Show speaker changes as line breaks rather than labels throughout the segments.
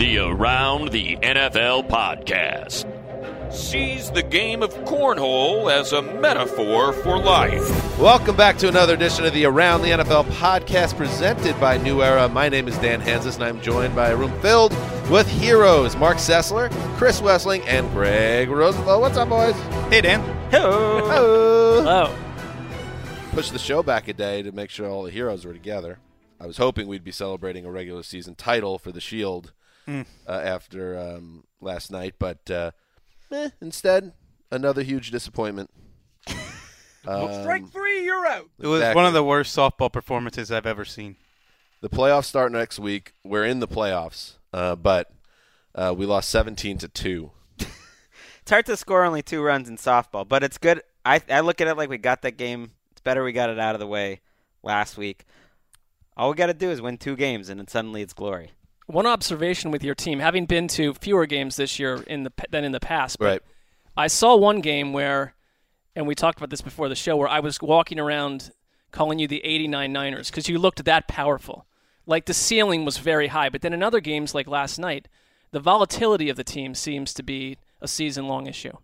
The Around the NFL podcast. sees the game of cornhole as a metaphor for life.
Welcome back to another edition of the Around the NFL podcast presented by New Era. My name is Dan Hanzus, and I'm joined by a room filled with heroes Marc Sessler, Chris Wesseling, and Gregg Rosenthal. What's up, boys?
Hey, Dan.
Hello.
Hello.
Push the show back a day to make sure all the heroes were together. I was hoping we'd be celebrating a regular season title for the Shield uh, after um, last night, but uh, eh, instead, another huge disappointment. Um,
Strike three, you're out.
It was
Exactly.
one of the worst softball performances I've ever seen.
The playoffs start next week. We're in the playoffs, uh, but uh, we lost 17 to two.
It's hard to score only two runs in softball, but it's good. I I look at it like we got that game. It's better we got it out of the way last week. All we got to do is win two games, and then suddenly it's glory.
One observation with your team, having been to fewer games this year in the than in the past, but
Right.
I saw one game where, and we talked about this before the show, where I was walking around calling you the '89 Niners because you looked that powerful. Like the ceiling was very high, but then in other games like last night, the volatility of the team seems to be a season-long issue.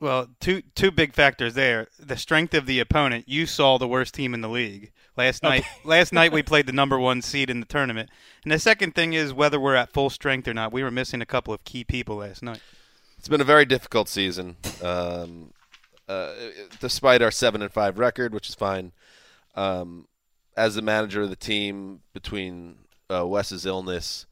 Well, two two big factors there. The strength of the opponent. You saw the worst team in the league last night. last night we played the number one seed in the tournament. And the second thing is whether we're at full strength or not. We were missing a couple of key people last night.
It's been a very difficult season, um, uh, despite our seven and five record, which is fine. Um, as the manager of the team, between uh, Wes's illness,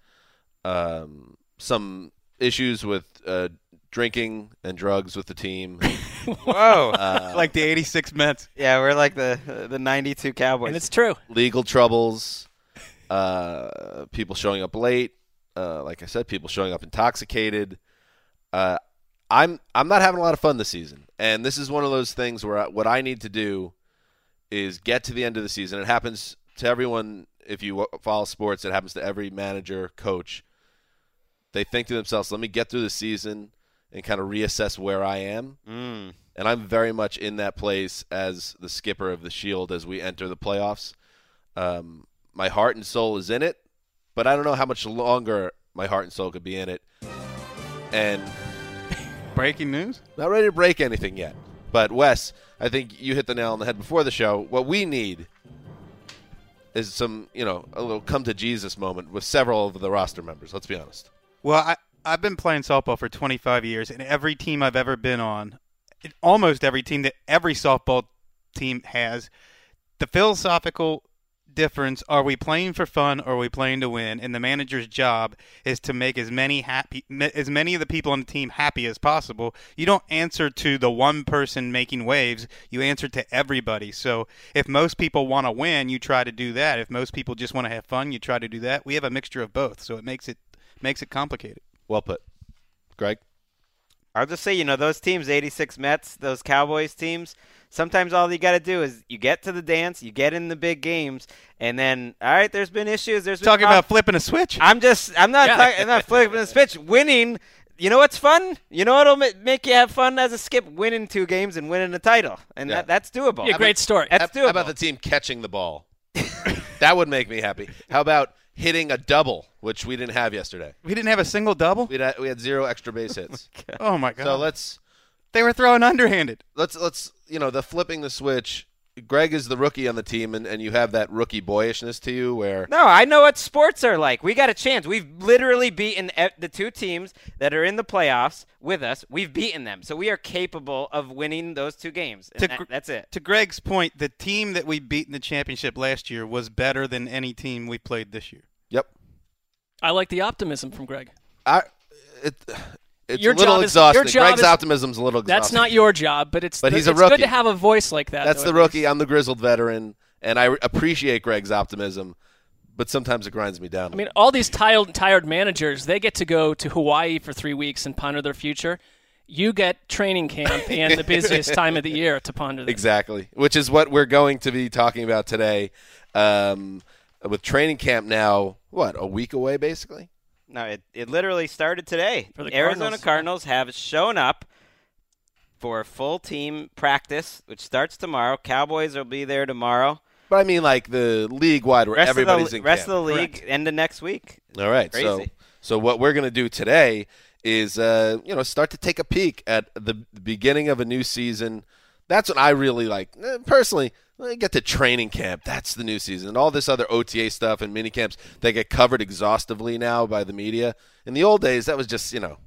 um, some issues with uh, drinking and drugs with the team,
Whoa!
uh,
Like the '86 Mets.
yeah, we're like the the '92 Cowboys.
And it's true.
legal troubles, uh, people showing up late. Uh, like I said, people showing up intoxicated. Uh, I'm I'm not having a lot of fun this season, and this is one of those things where I, what I need to do is get to the end of the season. It happens to everyone if you follow sports. It happens to every manager, coach. They think to themselves, "Let me get through the season and kind of reassess where I am."
Mm.
and I'm very much in that place as the skipper of the Shield as we enter the playoffs. Um, my heart and soul is in it, but I don't know how much longer my heart and soul could be in it. And
Breaking news.
not ready to break anything yet. But Wes, I think you hit the nail on the head before the show. What we need is some, you know, a little come to Jesus moment with several of the roster members. Let's be honest.
Well, I, I've been playing softball for 25 years, and every team I've ever been on, almost every team that every softball team has, the philosophical difference are we playing for fun or are we playing to win? And the manager's job is to make as many happy as many of the people on the team happy as possible. You don't answer to the one person making waves you answer to everybody. So if most people want to win you try to do that. If most people just want to have fun you try to do that. We have a mixture of both so it makes it makes it complicated
Well put. Gregg?
I'll just say, you know, those teams, 86 Mets, those Cowboys teams, sometimes all you got to do is you get to the dance, you get in the big games, and then, all right, there's been issues. There's been
talking
prob-
about flipping a switch
I'm just, I'm not,
Yeah.
talking, I'm not flipping a switch. Winning, you know what's fun? You know what'll make you have fun as a skip? Winning two games and winning a title, and
Yeah.
that, that's doable.
Yeah, great story.
That's
How- How about the team catching the ball? that would make me happy. How about hitting a double, which we didn't have yesterday?
we didn't have a single double
We had, we had zero extra base hits.
oh my god
so let's
they were throwing underhanded
let's let's you know the flipping the switch. Gregg is the rookie on the team, and, and you have that rookie boyishness to you where
No, I know what sports are like. We got a chance. We've literally beaten e- the two teams that are in the playoffs with us. We've beaten them, so we are capable of winning those two games. And
To
that- that's it.
to Gregg's point, the team that we beat in the championship last year was better than any team we played this year.
I like the optimism from Gregg.
I it it's
Your
a little
job is- your
exhausting.
job
Gregg's
is-
optimism's a little exhausting.
That's not your job, but it's
But he's a
it's
rookie.
good to have a voice like that.
That's
though,
the rookie. I'm the grizzled veteran, and I appreciate Gregg's optimism. but sometimes it grinds me down.
I mean, all these tired, tired managers, they get to go to Hawaii for three weeks and ponder their future. You get training camp and the busiest time of the year to ponder this.
Exactly, which is what we're going to be talking about today. Um, with training camp now, what a week away, basically.
No, it, it literally started today.
For the
Arizona
Cardinals.
Cardinals have shown up for a full team practice, which starts tomorrow. Cowboys will be there tomorrow.
But I mean, like the league wide, where
Rest
everybody's
of the
in
rest
camp.
of the league end of next week.
All right. So so what we're going to do today is uh, you know start to take a peek at the beginning of a new season. That's what I really like Eh, personally. I get to training camp. That's the new season. And all this other OTA stuff and mini camps they get covered exhaustively now by the media. In the old days, that was just you know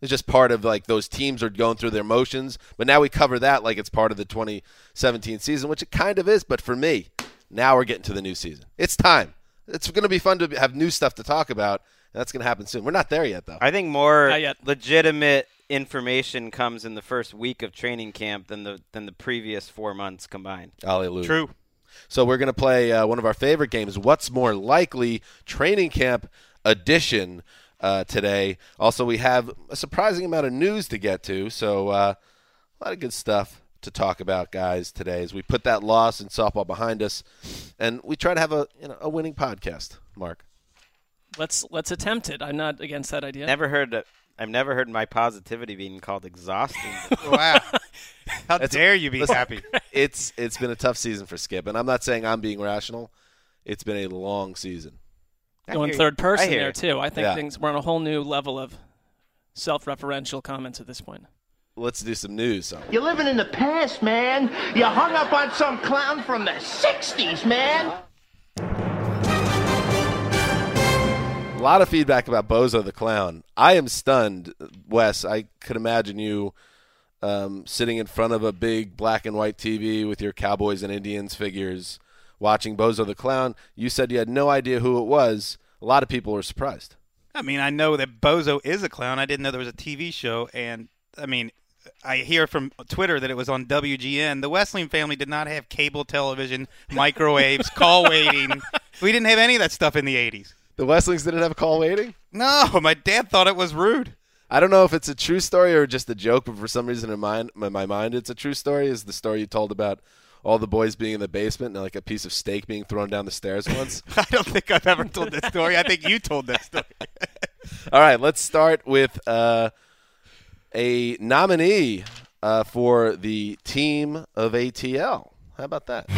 it's just part of like those teams are going through their motions. But now we cover that like it's part of the 2017 season, which it kind of is. But for me, now we're getting to the new season. It's time. It's going to be fun to have new stuff to talk about. And that's going to happen soon. We're not there yet, though.
I think more
yet.
legitimate information comes in the first week of training camp than the than the previous four months combined.
Hallelujah.
True.
So we're going to play uh, one of our favorite games, What's More Likely, Training Camp Edition uh, today. Also, we have a surprising amount of news to get to, so uh, a lot of good stuff to talk about, guys, today as we put that loss in softball behind us, and we try to have a you know a winning podcast. Marc,
Let's let's attempt it. I'm not against that idea.
Never heard that. I've never heard my positivity being called exhausting.
Wow. How
That's-
dare you be
listen,
happy?
it's it's been a tough season for Skip, and I'm not saying I'm being rational. It's been a long season.
Going third person there too. I think
Yeah.
things we're on a whole new level of self-referential comments at this point.
Let's do some news. So.
You're living in the past, man. You hung up on some clown from the 60s, man.
A lot of feedback about Bozo the Clown. I am stunned, Wes. I could imagine you um, sitting in front of a big black and white TV with your Cowboys and Indians figures watching Bozo the Clown. You said you had no idea who it was. A lot of people were surprised.
I mean, I know that Bozo is a clown. I didn't know there was a TV show, and I mean, I hear from Twitter that it was on WGN. The Wesseling family did not have cable television, microwaves, call waiting. We didn't have any of that stuff in the '80s.
The Wesselings didn't have a call waiting?
No, my dad thought it was rude.
I don't know if it's a true story or just a joke, but for some reason in my, in my mind it's a true story. Is the story you told about all the boys being in the basement and like a piece of steak being thrown down the stairs once?
I don't think I've ever told this story. I think you told that story.
All right, let's start with uh, a nominee uh, for the team of ATL. How about that?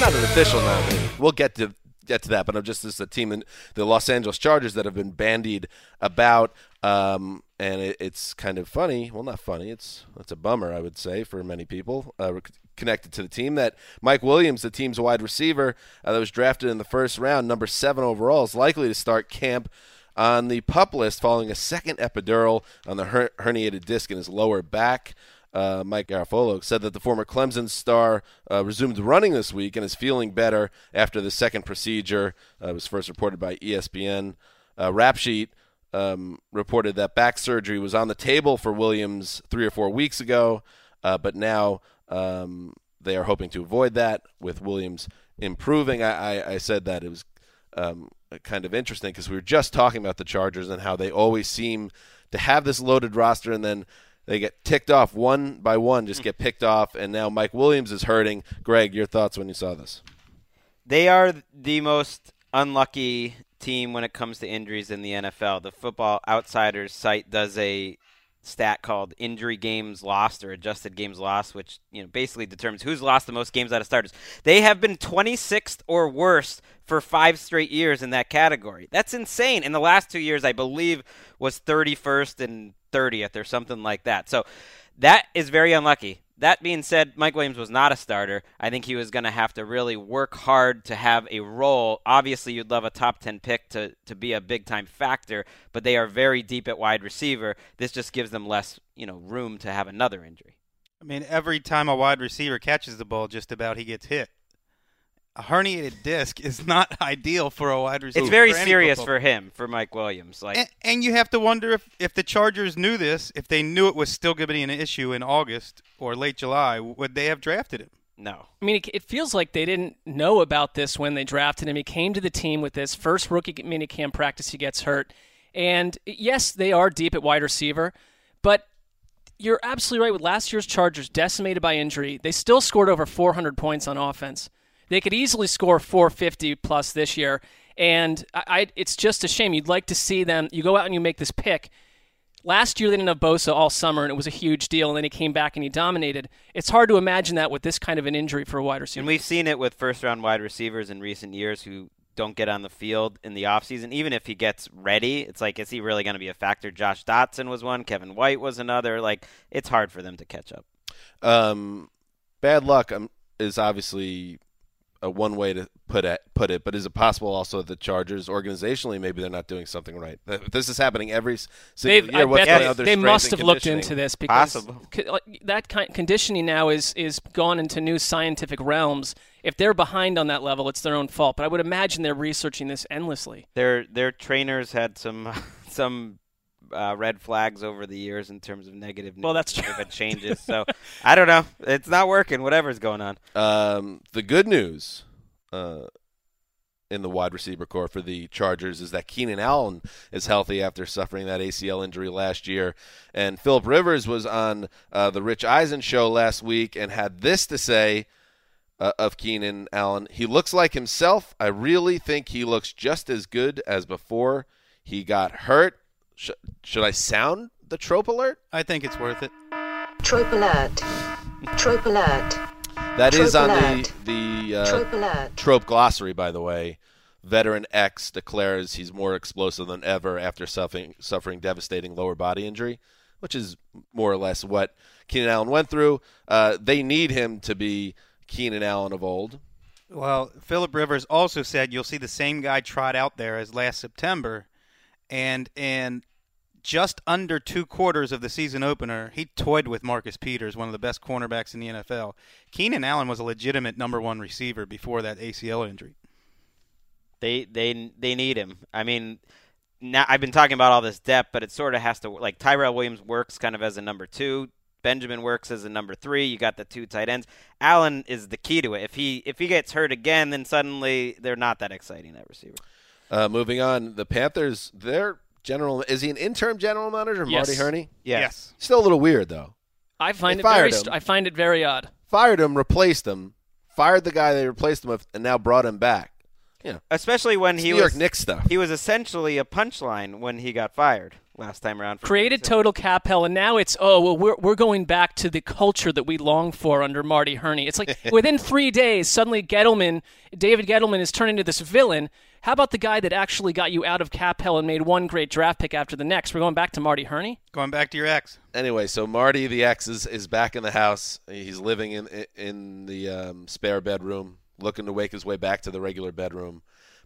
Not an official nominee. We'll get to get to that, but I'm just this is a team in the Los Angeles Chargers that have been bandied about, um, and it, it's kind of funny. Well, not funny. It's it's a bummer, I would say, for many people uh, connected to the team. That Mike Williams, the team's wide receiver uh, that was drafted in the first round, number seven overall, is likely to start camp on the pup list following a second epidural on the her- herniated disc in his lower back. Uh, Mike Garafolo said that the former Clemson star uh, resumed running this week and is feeling better after the second procedure. Uh, it was first reported by ESPN. Uh, Rap Sheet um, reported that back surgery was on the table for Williams three or four weeks ago, uh, but now um, they are hoping to avoid that with Williams improving. I, I, I said that it was um, kind of interesting because we were just talking about the Chargers and how they always seem to have this loaded roster and then they get ticked off one by one, just hmm. get picked off, and now Mike Williams is hurting. Gregg, your thoughts when you saw this?
They are the most unlucky team when it comes to injuries in the NFL. The Football Outsiders site does a stat called injury games lost or adjusted games lost, which you know basically determines who's lost the most games out of starters. They have been 26th or worse for five straight years in that category. That's insane. In the last two years, I believe was 31st and 30th or something like that. So that is very unlucky. That being said, Mike Williams was not a starter. I think he was going to have to really work hard to have a role. Obviously, you'd love a top 10 pick to, to be a big time factor, but they are very deep at wide receiver. This just gives them less, you know, room to have another injury.
I mean, every time a wide receiver catches the ball, just about he gets hit. A herniated disc is not ideal for a wide receiver.
It's very
for
serious
football
for him, for Mike Williams. Like
And, and you have to wonder if, if the Chargers knew this, if they knew it was still going to be an issue in August or late July, would they have drafted him?
No.
I mean, it, it feels like they didn't know about this when they drafted him. He came to the team with this first rookie minicamp practice. He gets hurt, and yes, they are deep at wide receiver, but you're absolutely right. With last year's Chargers decimated by injury, they still scored over 400 points on offense. They could easily score 450 plus this year, and I, I, it's just a shame. You'd like to see them. You go out and you make this pick. Last year they didn't have Bosa all summer, and it was a huge deal. And then he came back and he dominated. It's hard to imagine that with this kind of an injury for a wide receiver.
And we've seen it with first round wide receivers in recent years who don't get on the field in the offseason. Even if he gets ready, it's like, is he really going to be a factor? Josh Doctson was one, Kevin White was another. Like, it's hard for them to catch up.
Um, bad luck um, is obviously a one way to put it, put it, but is it possible also that the Chargers organizationally maybe they're not doing something right? This is happening every single
They've,
year. What's
bet
going
they,
on
they must have looked into this because
Possible.
that kind conditioning now is is gone into new scientific realms. If they're behind on that level, it's their own fault. But I would imagine they're researching this endlessly.
Their their trainers had some some uh, red flags over the years in terms of negative.
Well, that's true.
They've changes, so I don't know. It's not working. Whatever's going on.
Um, the good news uh, in the wide receiver core for the Chargers is that Keenan Allen is healthy after suffering that ACL injury last year. And Philip Rivers was on uh, the Rich Eisen show last week and had this to say uh, of Keenan Allen. He looks like himself. I really think he looks just as good as before he got hurt. Sh- should I sound the trope alert?
I think it's worth it.
Trope alert. Trope alert.
That is
Trope
on the
alert.
the uh,
Trope alert.
trope glossary, by the way. Veteran X declares he's more explosive than ever after suffering suffering devastating lower body injury, which is more or less what Keenan Allen went through. Uh, they need him to be Keenan Allen of old.
Well, Philip Rivers also said you'll see the same guy trot out there as last September, and in just under two quarters of the season opener, he toyed with Marcus Peters, one of the best cornerbacks in the NFL. Keenan Allen was a legitimate number one receiver before that ACL injury.
They they they need him. I mean, now I've been talking about all this depth, but it sort of has to like Tyrell Williams works kind of as a number two. Benjamin works as a number three. You got the two tight ends. Allen is the key to it. If he if he gets hurt again, then suddenly they're not that exciting at receiver.
Uh, moving on, the Panthers, their general is he an interim general manager,
Yes.
Marty Hurney?
Yes.
Still a little weird though.
I find
They
it very. st- I find it very odd.
Fired him, replaced him, fired the guy they replaced him with, and now brought him back. You know,
Especially when
it's
he
New
was
York Knicks stuff.
he was essentially a punchline when he got fired last time around. from
created
Kansas
total cap hell, and now it's oh well we're we're going back to the culture that we long for under Marty Hurney. It's like within three days, suddenly Gettleman, David Gettleman, is turned into this villain. How about the guy that actually got you out of cap hell and made one great draft pick after the next? We're going back to Marty Hurney.
Going back to your ex.
anyway, so Marty the ex is, is back in the house. He's living in in the um, spare bedroom, looking to wake his way back to the regular bedroom.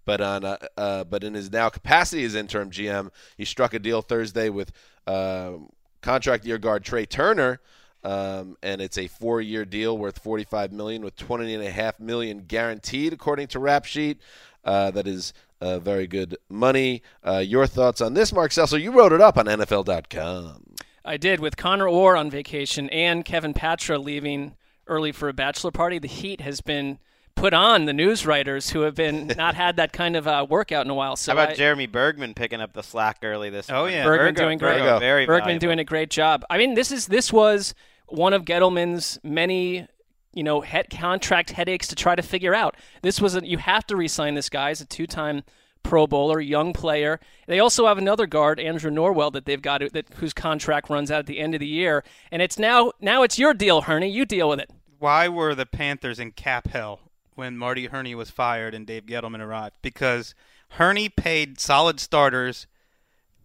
But on uh, uh, but in his now capacity as interim GM, he struck a deal Thursday with um contract year guard Trai Turner. Um, and it's a four-year deal worth 45 million with 20 and a half million guaranteed, according to Rap Sheet. Uh, that is uh, very good money. Uh, your thoughts on this, Marc Sessler? You wrote it up on NFL.com.
I did with Connor Orr on vacation and Kevin Patra leaving early for a bachelor party. The heat has been put on the news writers who have been not had that kind of uh, workout in a while. So
How about
I-
Jeremy Bergman picking up the slack early this? Week.
Oh,
morning?
yeah.
Bergman
Bergo-
doing great.
Bergo, very
Bergman
valuable.
doing a great job. I mean, this is this was one of Gettleman's many, you know, head contract headaches to try to figure out. This was a, you have to re-sign this guy as a two-time Pro Bowler, young player. They also have another guard, Andrew Norwell, that they've got that whose contract runs out at the end of the year. And it's now now it's your deal, Hurney. You deal with it.
Why were the Panthers in cap hell when Marty Hurney was fired and Dave Gettleman arrived? Because Hurney paid solid starters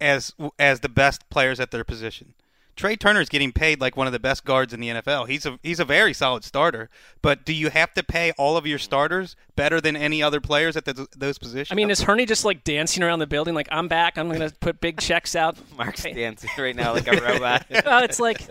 as as the best players at their position. Trai Turner's getting paid like one of the best guards in the NFL. He's a he's a very solid starter, but do you have to pay all of your starters better than any other players at the, those positions?
I mean, is Hurney just like dancing around the building, like I'm back, I'm going to put big checks out?
Marc's
Hey.
dancing right now like a robot.
Uh, it's like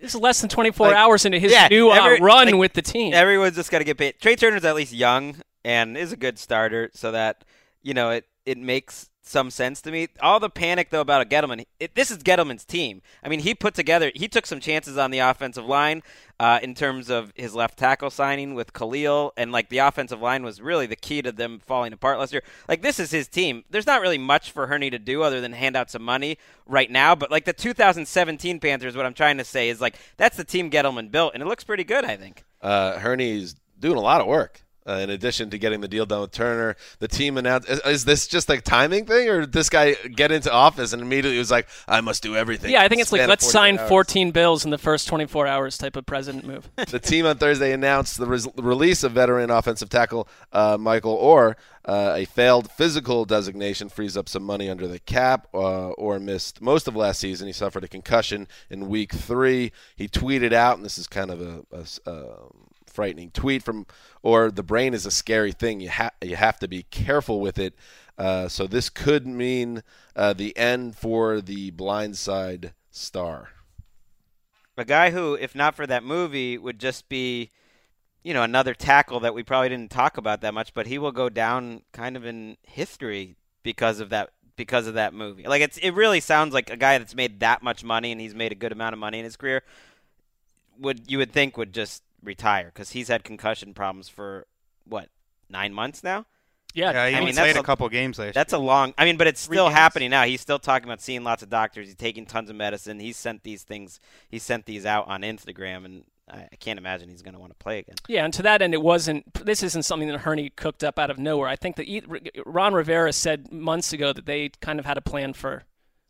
it's less than 24
Like,
hours into his
yeah,
new uh, run
like,
with the team.
Everyone's just got to get paid. Trai Turner's at least young and is a good starter, so that you know it it makes some sense to me. All the panic though about Gettleman. It, this is Gettleman's team. I mean, he put together. He took some chances on the offensive line uh, in terms of his left tackle signing with Kalil, and like the offensive line was really the key to them falling apart last year. Like this is his team. There's not really much for Hurney to do other than hand out some money right now. But like the 2017 Panthers, what I'm trying to say is like that's the team Gettleman built, and it looks pretty good. I think.
Uh, Hurney's doing a lot of work. Uh, in addition to getting the deal done with Turner, the team announced. Is, is this just like timing thing, or did this guy get into office and immediately was like, "I must do everything"?
Yeah, I think it's like let's sign
hours.
14 bills in the first 24 hours type of president move.
the team on Thursday announced the res- release of veteran offensive tackle uh, Michael Oher. Uh, a failed physical designation frees up some money under the cap. Uh, Orr missed most of last season. He suffered a concussion in week three. He tweeted out, and this is kind of a. um frightening tweet from Oher The brain is a scary thing. You have you have to be careful with it. Uh, so this could mean uh, the end for the blindside star.
A guy who, if not for that movie, would just be, you know, another tackle that we probably didn't talk about that much, but he will go down kind of in history because of that because of that movie. Like it's it really sounds like a guy that's made that much money and he's made a good amount of money in his career would you would think would just retire because he's had concussion problems for what nine months now.
Yeah,
Yeah, he
I mean,
played
that's
a
a-
couple games last
That's a long. I mean, but it's
Three
still
games?
happening now. He's still talking about seeing lots of doctors. He's taking tons of medicine. He's sent these things. He sent these out on Instagram, and I, I can't imagine he's going to want to play again.
Yeah, and to that end, it wasn't. This isn't something that Hurney cooked up out of nowhere. I think that E- Ron Rivera said months ago that they kind of had a plan for,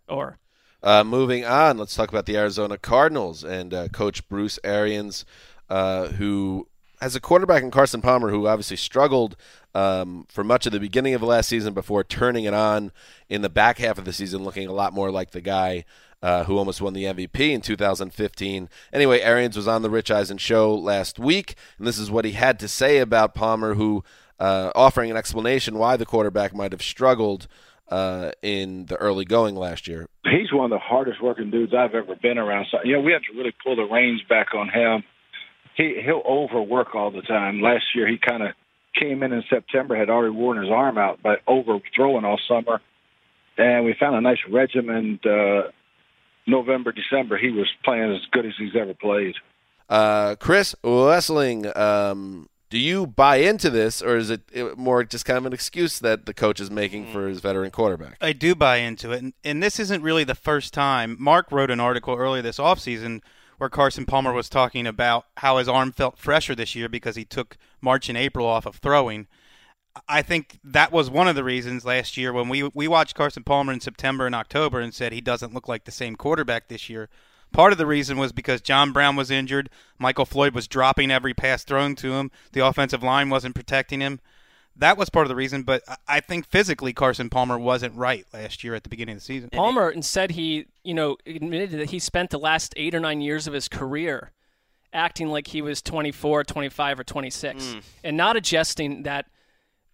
or
Uh, moving on, let's talk about the Arizona Cardinals and uh, Coach Bruce Arians, uh, who has a quarterback in Carson Palmer who obviously struggled um, for much of the beginning of the last season before turning it on in the back half of the season, looking a lot more like the guy uh, who almost won the MVP in 2015. Anyway, Arians was on the Rich Eisen show last week, and this is what he had to say about Palmer, who uh, offering an explanation why the quarterback might have struggled uh, in the early going last year.
he's one of the hardest working dudes I've ever been around. So you know, we have to really pull the reins back on him. He he'll overwork all the time. Last year he kind of came in in September, had already worn his arm out by overthrowing all summer, and we found a nice regimen. Uh, November, December, he was playing as good as he's ever played.
Uh, Chris Wesseling, um, do you buy into this, or is it it more just kind of an excuse that the coach is making for his veteran quarterback?
I do buy into it, and, and this isn't really the first time. Mark wrote an article earlier this offseason where Carson Palmer was talking about how his arm felt fresher this year because he took March and April off of throwing. I think that was one of the reasons last year when we we watched Carson Palmer in September and October and said he doesn't look like the same quarterback this year. Part of the reason was because John Brown was injured, Michael Floyd was dropping every pass thrown to him, the offensive line wasn't protecting him. That was part of the reason, but I- I think physically Carson Palmer wasn't right last year at the beginning of the season.
Palmer and said he, you know, admitted that he spent the last eight or nine years of his career acting like he was 24, 25, or 26, hmm. and not adjusting that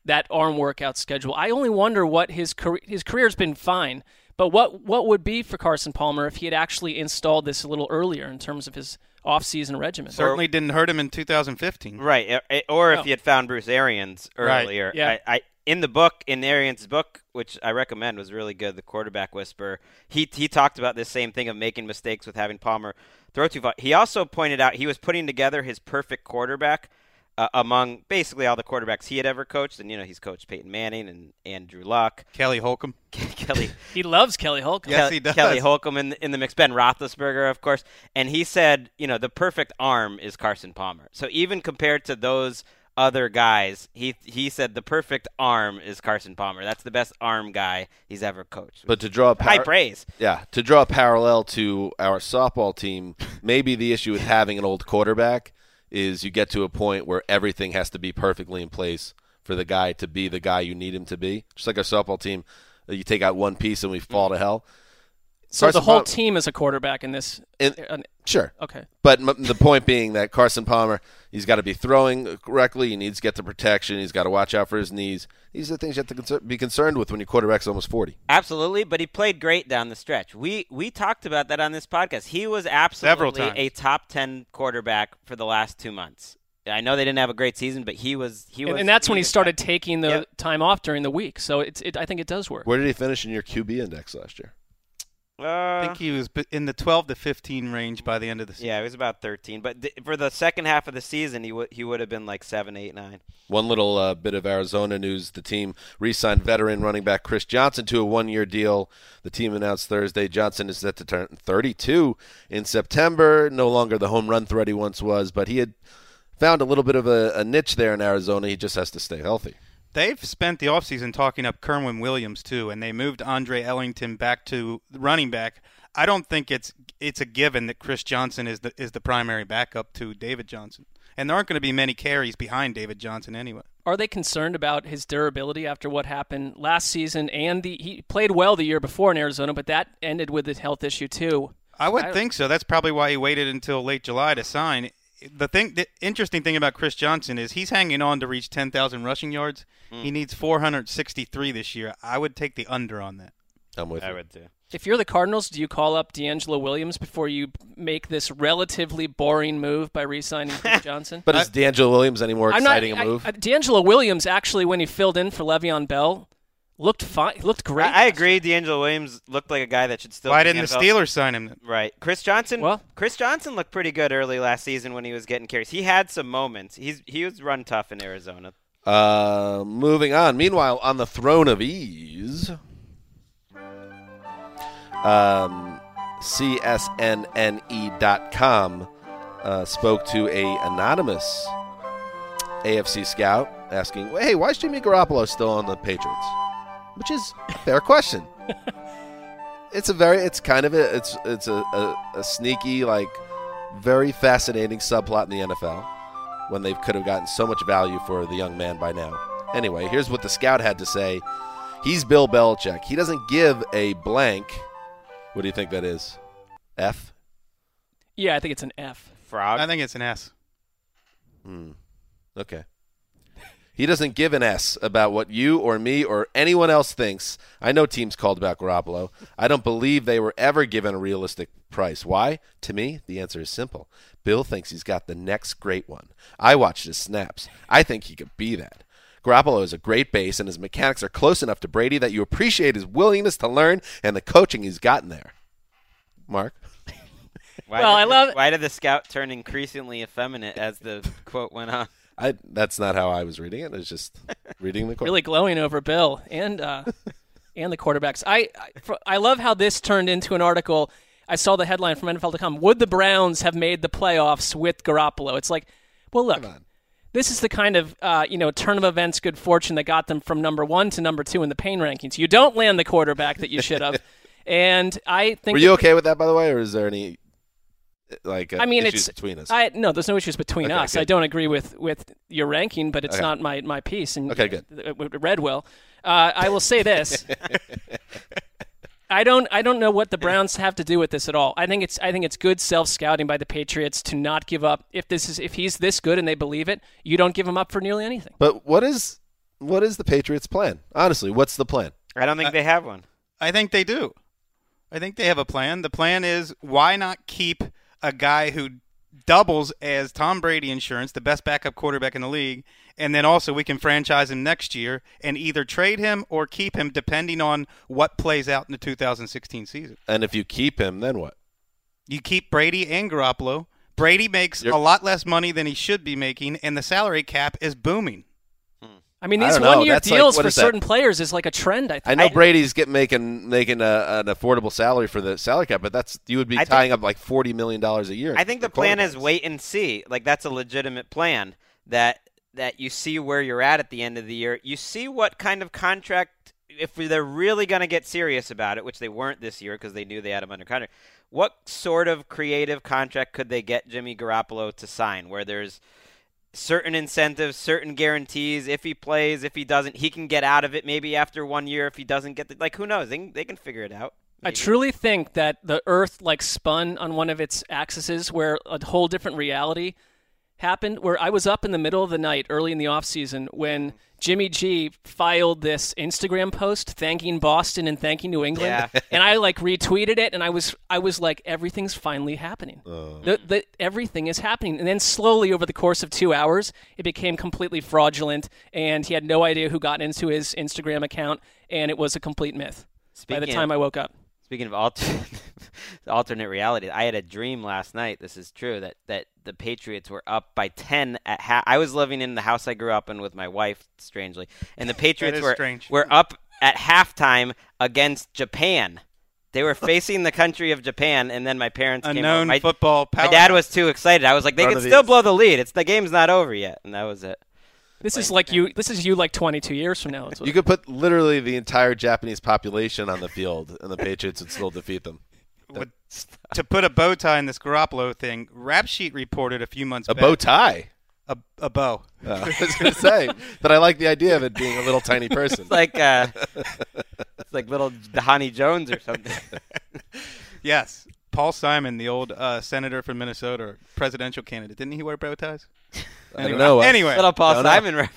that arm workout schedule. I only wonder what his career his career's been fine, but what what would be for Carson Palmer if he had actually installed this a little earlier in terms of his off-season regimen?
Certainly didn't hurt him in 2015.
Right, or if
No.
you had found Bruce Arians
Right,
earlier.
yeah.
I, I in the book in Arians' book, which I recommend, was really good. The quarterback whisper. He he talked about this same thing of making mistakes with having Palmer throw too far. He also pointed out he was putting together his perfect quarterback. Uh, among basically all the quarterbacks he had ever coached, and you know he's coached Peyton Manning and Andrew Luck,
Kelly Holcomb.
Kelly
He loves Kelly Holcomb.
Yes, he does.
Kelly Holcomb in the, in the mix, Ben Roethlisberger, of course, and he said, you know, the perfect arm is Carson Palmer. So even compared to those other guys, he he said the perfect arm is Carson Palmer. That's the best arm guy he's ever coached.
But to draw a
high praise.
yeah, to draw a parallel to our softball team, maybe the issue with having an old quarterback is you get to a point where everything has to be perfectly in place for the guy to be the guy you need him to be. Just like our softball team, you take out one piece and we fall to hell.
So the whole
Palmer-
team is a quarterback in this.
In-
uh,
Sure.
okay.
But m- the point being that Carson Palmer, he's got to be throwing correctly. He needs to get the protection. He's got to watch out for his knees. These are the things you have to concer- be concerned with when your quarterback's almost 40.
Absolutely, but he played great down the stretch. We we talked about that on this podcast. He was absolutely a top ten quarterback for the last two months. I know they didn't have a great season, but he was he was.
and, and that's when he
was-
started taking the
Yep.
time off during the week. So it's it, I think it does work.
Where did he finish in your QB index last year?
Uh,
I think he was in the 12 to 15 range by the end of the season.
yeah, he was about 13. But th- for the second half of the season, he would he would have been like seven, eight, nine.
One little uh, bit of Arizona news: the team re-signed veteran running back Chris Johnson to a one-year deal. The team announced Thursday Johnson is set to turn 32 in September. No longer the home run threat he once was, but he had found a little bit of a, a niche there in Arizona. He just has to stay healthy.
They've spent the offseason talking up Kerwynn Williams too, and they moved Andre Ellington back to running back. I don't think it's it's a given that Chris Johnson is the is the primary backup to David Johnson, and there aren't going to be many carries behind David Johnson anyway.
Are they concerned about his durability after what happened last season? And the he played well the year before in Arizona, but that ended with a health issue too.
I would
I-
think so. That's probably why he waited until late July to sign. The thing, the interesting thing about Chris Johnson is he's hanging on to reach 10,000 rushing yards. Hmm. He needs 463 this year. I would take the under on that.
I'm with
I
you.
would too.
If you're the Cardinals, do you call up DeAngelo Williams before you make this relatively boring move by re-signing Chris Johnson?
But is DeAngelo Williams any more exciting
not,
a move?
I, I- DeAngelo Williams actually, when he filled in for Le'Veon Bell, looked fine. Looked great.
I, I agree. DeAngelo Williams looked like a guy that should still.
Why
be in
didn't the
NFL.
Steelers sign him? then?
Right, Chris Johnson.
Well-
Chris Johnson looked pretty good early last season when he was getting carries. He had some moments. He's he was run tough in Arizona.
Uh, moving on. Meanwhile, on the throne of ease, um, CSNNE.com E uh, spoke to a anonymous AFC scout asking, "Hey, why is Jimmy Garoppolo still on the Patriots?" Which is a fair question. it's a very, it's kind of a, it's it's a, a, a sneaky, like, very fascinating subplot in the NFL when they could have gotten so much value for the young man by now. Anyway, here's what the scout had to say. He's Bill Belichick. He doesn't give a blank. What do you think that is? F?
yeah, I think it's an F.
Frog.
I think it's an S.
Hmm. Okay. He doesn't give an S about what you or me or anyone else thinks. I know teams called about Garoppolo. I don't believe they were ever given a realistic price. Why? To me, the answer is simple. Bill thinks he's got the next great one. I watched his snaps. I think he could be that. Garoppolo is a great base, and his mechanics are close enough to Brady that you appreciate his willingness to learn and the coaching he's gotten there. Mark?
Why
Well,
did
I
the-
love-
Why did the scout turn increasingly effeminate as the quote went on?
I, that's not how I was reading it. I was just reading the quote.
Really glowing over Bill and uh, and the quarterbacks. I I, I love how this turned into an article. I saw the headline from NFL.com. Would the Browns have made the playoffs with Garoppolo? It's like, well, look, this is the kind of uh, you know turn of events, good fortune that got them from number one to number two in the pain rankings. You don't land the quarterback that you should have, and I think
Were you okay with that, by the way, or is there any like uh,
I mean,
issues
it's
between us?
I no, there's no issues between
Okay,
us. I don't agree with with your ranking, but it's
Okay.
not my my piece. And
Okay, good.
uh, uh, Red will. Uh, I will say this. I don't I don't know what the Browns have to do with this at all. I think it's I think it's good self scouting by the Patriots to not give up. If this is if he's this good and they believe it, you don't give him up for nearly anything.
but what is what is the Patriots' plan? Honestly, what's the plan?
I don't think they have one.
I think they do. I think they have a plan. The plan is why not keep a guy who doubles as Tom Brady insurance, the best backup quarterback in the league, and then also we can franchise him next year and either trade him or keep him depending on what plays out in the 2016 season.
And if you keep him, then what?
You keep Brady and Garoppolo. Brady makes
You're-
a lot less money than he should be making, and the salary cap is booming.
I mean, these
don't
one year
That's
deals
what
for
is that?
certain players is like a trend. I think.
I know Brady's get making making a, an affordable salary for the salary cap, but that's you would be
I think-
tying up like forty million dollars a year.
I think the plan is wait and see. Like that's a legitimate plan. That that you see where you're at at the end of the year. You see what kind of contract if they're really going to get serious about it, which they weren't this year because they knew they had him under contract. What sort of creative contract could they get Jimmy Garoppolo to sign where there's certain incentives, certain guarantees. If he plays, if he doesn't, he can get out of it maybe after one year. If he doesn't get the, like, who knows? They can, they can figure it out.
I truly think that the Earth like spun on one of its axes, where a whole different reality happened where I was up in the middle of the night early in the off season when Jimmy G filed this Instagram post thanking Boston and thanking New England
Yeah.
and I like retweeted it and I was I was like everything's finally happening. Uh. The, the, everything is happening and then slowly over the course of 2 hours it became completely fraudulent and he had no idea who got into his Instagram account and it was a complete myth by the time
of-
I woke up.
Speaking of alternate, alternate reality, I had a dream last night. This is true that, that the Patriots were up by ten at half. I was living in the house I grew up in with my wife, strangely, and the Patriots were
strange.
were up at halftime against Japan. They were facing the country of Japan, and then my parents
A
came. over. My,
football
my dad was too excited. I was like, they can still
these.
blow the lead. It's the game's not over yet, and that was it.
This is like you this is you like 22 years from now. It's what-
You could put literally the entire Japanese population on the field, and the Patriots would still defeat them.
With- to put a bow tie in this Garoppolo thing, Rap Sheet reported a few months ago.
A
back.
bow tie.
A, a bow.
Uh, I was going to say that I like the idea of it being a little tiny person.
It's like uh, it's like little Honey Jones or something.
Yes. Paul Simon, the old uh, senator from Minnesota, or presidential candidate, didn't he wear bow ties?
I don't know.
Anyway,
Little Paul Simon.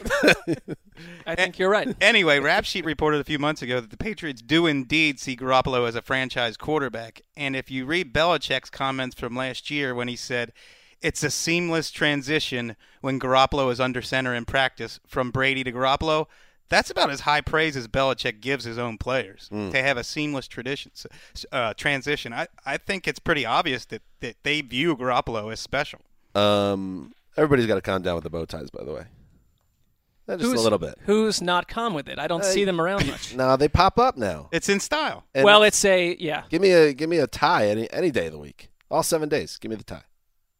I think you're right.
anyway, Rap Sheet reported a few months ago that the Patriots do indeed see Garoppolo as a franchise quarterback. And if you read Belichick's comments from last year when he said, it's a seamless transition when Garoppolo is under center in practice from Brady to Garoppolo, that's about as high praise as Belichick gives his own players to have a seamless tradition, uh, transition. I, I think it's pretty obvious that, that they view Garoppolo as special.
Um, everybody's got to calm down with the bow ties, by the way. Just
Who's-
a little bit.
Who's not calm with it? I don't
Uh,
see them around much.
No, they pop up now.
It's in style.
And
well, it's a yeah.
give me a give me a tie any any day of the week. All seven days. Give me the tie.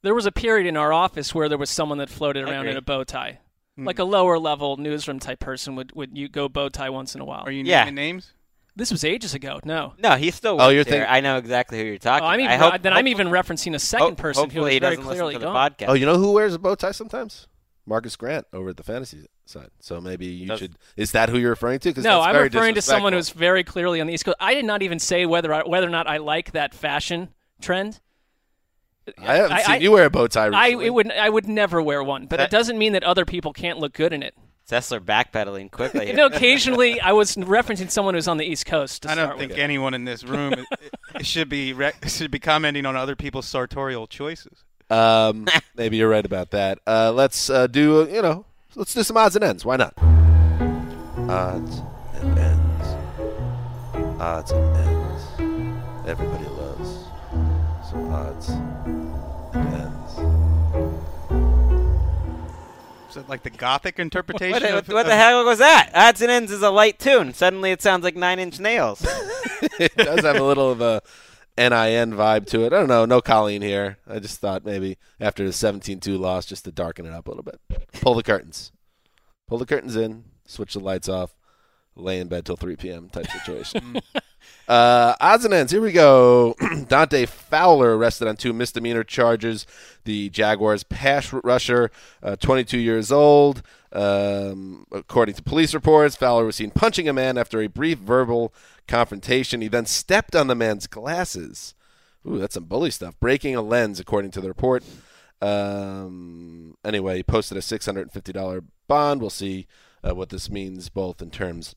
There was a period in our office where there was someone that floated around in a bow tie,
Hmm.
like a lower level newsroom type person would would you go bow tie once in a while.
Are you
Yeah.
naming names?
This was ages ago. No.
No, he's still.
Oh, you're thinking-
I know exactly who you're
Oh,
talking.
I'm even,
I hope,
then I'm even referencing a second
ho-
person who
hopefully
was
he
very
doesn't
clearly
to the
gone.
podcast.
Oh, you know who wears a bow tie sometimes? Marcas Grant over at the fantasy side. So maybe you
Does-
should. Is that who you're referring to?
No, I'm
very
referring to someone who's very clearly on the East Coast. I did not even say whether I, whether or not I like that fashion trend.
I haven't
I-
seen
I-
you wear a bow tie.
I
Recently.
it would I would never wear one, but
That-
it doesn't mean that other people can't look good in it.
Sessler backpedaling quickly.
You know, occasionally I was referencing someone who's on the East Coast. To
I don't think
with.
anyone in this room it, it should be re- should be commenting on other people's sartorial choices.
Um, maybe you're right about that. Uh, let's uh, do you know? Let's do some odds and ends. Why not? Odds and ends. Odds and ends. Everybody loves some odds
it like the gothic interpretation?
What,
of,
what, what
of-
the hell was that? Odds and ends is a light tune. Suddenly it sounds like Nine Inch Nails.
it does have a little of a NIN vibe to it. I don't know. No Colleen here. I just thought maybe after the 17-2 loss, just to darken it up a little bit. Pull the curtains. Pull the curtains in. Switch the lights off. Lay in bed till 3 p.m. type situation. uh, odds and ends. Here we go. Dante Fowler arrested on two misdemeanor charges. The Jaguars pass rusher, uh, 22 years old. Um, according to police reports, Fowler was seen punching a man after a brief verbal confrontation. He then stepped on the man's glasses. Ooh, that's some bully stuff. Breaking a lens, according to the report. Um, anyway, he posted a $650 bond. We'll see uh, what this means, both in terms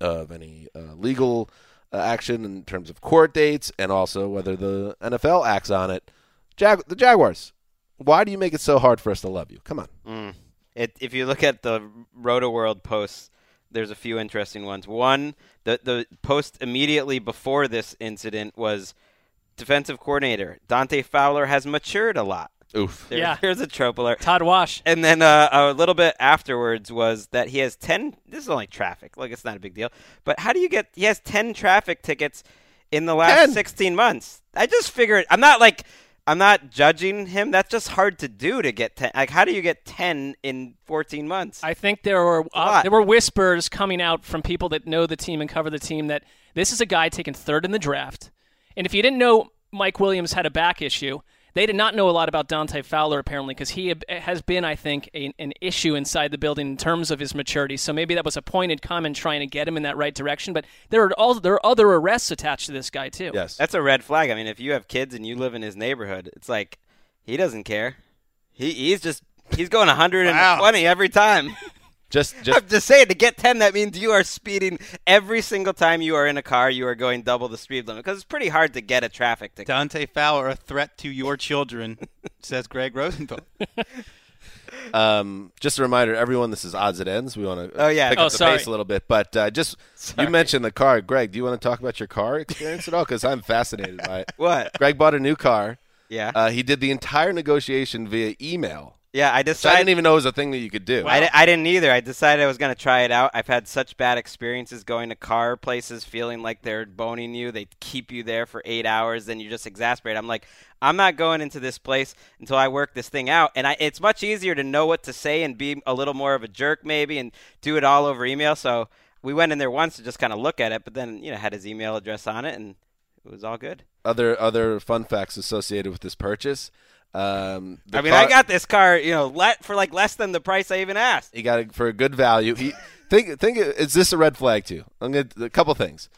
of any uh, legal action, in terms of court dates, and also whether the NFL acts on it. Jag- the Jaguars. Why do you make it so hard for us to love you? Come on.
Mm. It, if you look at the Rotoworld posts, there's a few interesting ones. One, the the post immediately before this incident was defensive coordinator Dante Fowler has matured a lot.
Oof.
There-
Yeah.
Here's a trope alert.
Todd Wash.
And then uh, a little bit afterwards was that he has 10 this is only traffic. Like it's not a big deal. But how do you get he has 10 traffic tickets in the last
10?
16 months? I just figured I'm not like I'm not judging him. That's just hard to do to get 10. Like how do you get 10 in 14 months?
I think there were uh, there were whispers coming out from people that know the team and cover the team that this is a guy taken third in the draft. And if you didn't know Mike Williams had a back issue, they did not know a lot about Dante Fowler apparently because he has been, I think, a, an issue inside the building in terms of his maturity. So maybe that was a pointed comment trying to get him in that right direction. But there are all there are other arrests attached to this guy too.
Yes.
That's a red flag. I mean, if you have kids and you live in his neighborhood, it's like he doesn't care. He, he's just he's going 120 every time.
Just just
I'm just saying to get 10 that means you are speeding every single time you are in a car you are going double the speed limit because it's pretty hard to get a traffic ticket.
Dante Fowler, a threat to your children, says Gregg Rosenthal.
Um, just a reminder, everyone, this is odds and ends. We want to
Oh, yeah.
pick
Oh,
up the
sorry.
pace a little bit, but uh, just you mentioned the car, Gregg. Do you want to talk about your car experience at all? Because I'm fascinated by it.
What?
Gregg bought a new car.
Yeah.
Uh, he did the entire negotiation via email.
Yeah, I
So I didn't even know it was a thing that you could do.
I, di- I didn't either. I decided I was going to try it out. I've had such bad experiences going to car places, feeling like they're boning you. They keep you there for eight hours, then you just exasperate. I'm like, I'm not going into this place until I work this thing out. And I, it's much easier to know what to say and be a little more of a jerk, maybe, and do it all over email. So we went in there once to just kind of look at it, but then you know had his email address on it, and it was all good.
Other other fun facts associated with this purchase. Um, the
I mean,
car-
I got this car, you know, let, for like less than the price I even asked.
He got it for a good value. He think think is this a red flag too? I'm gonna a couple things.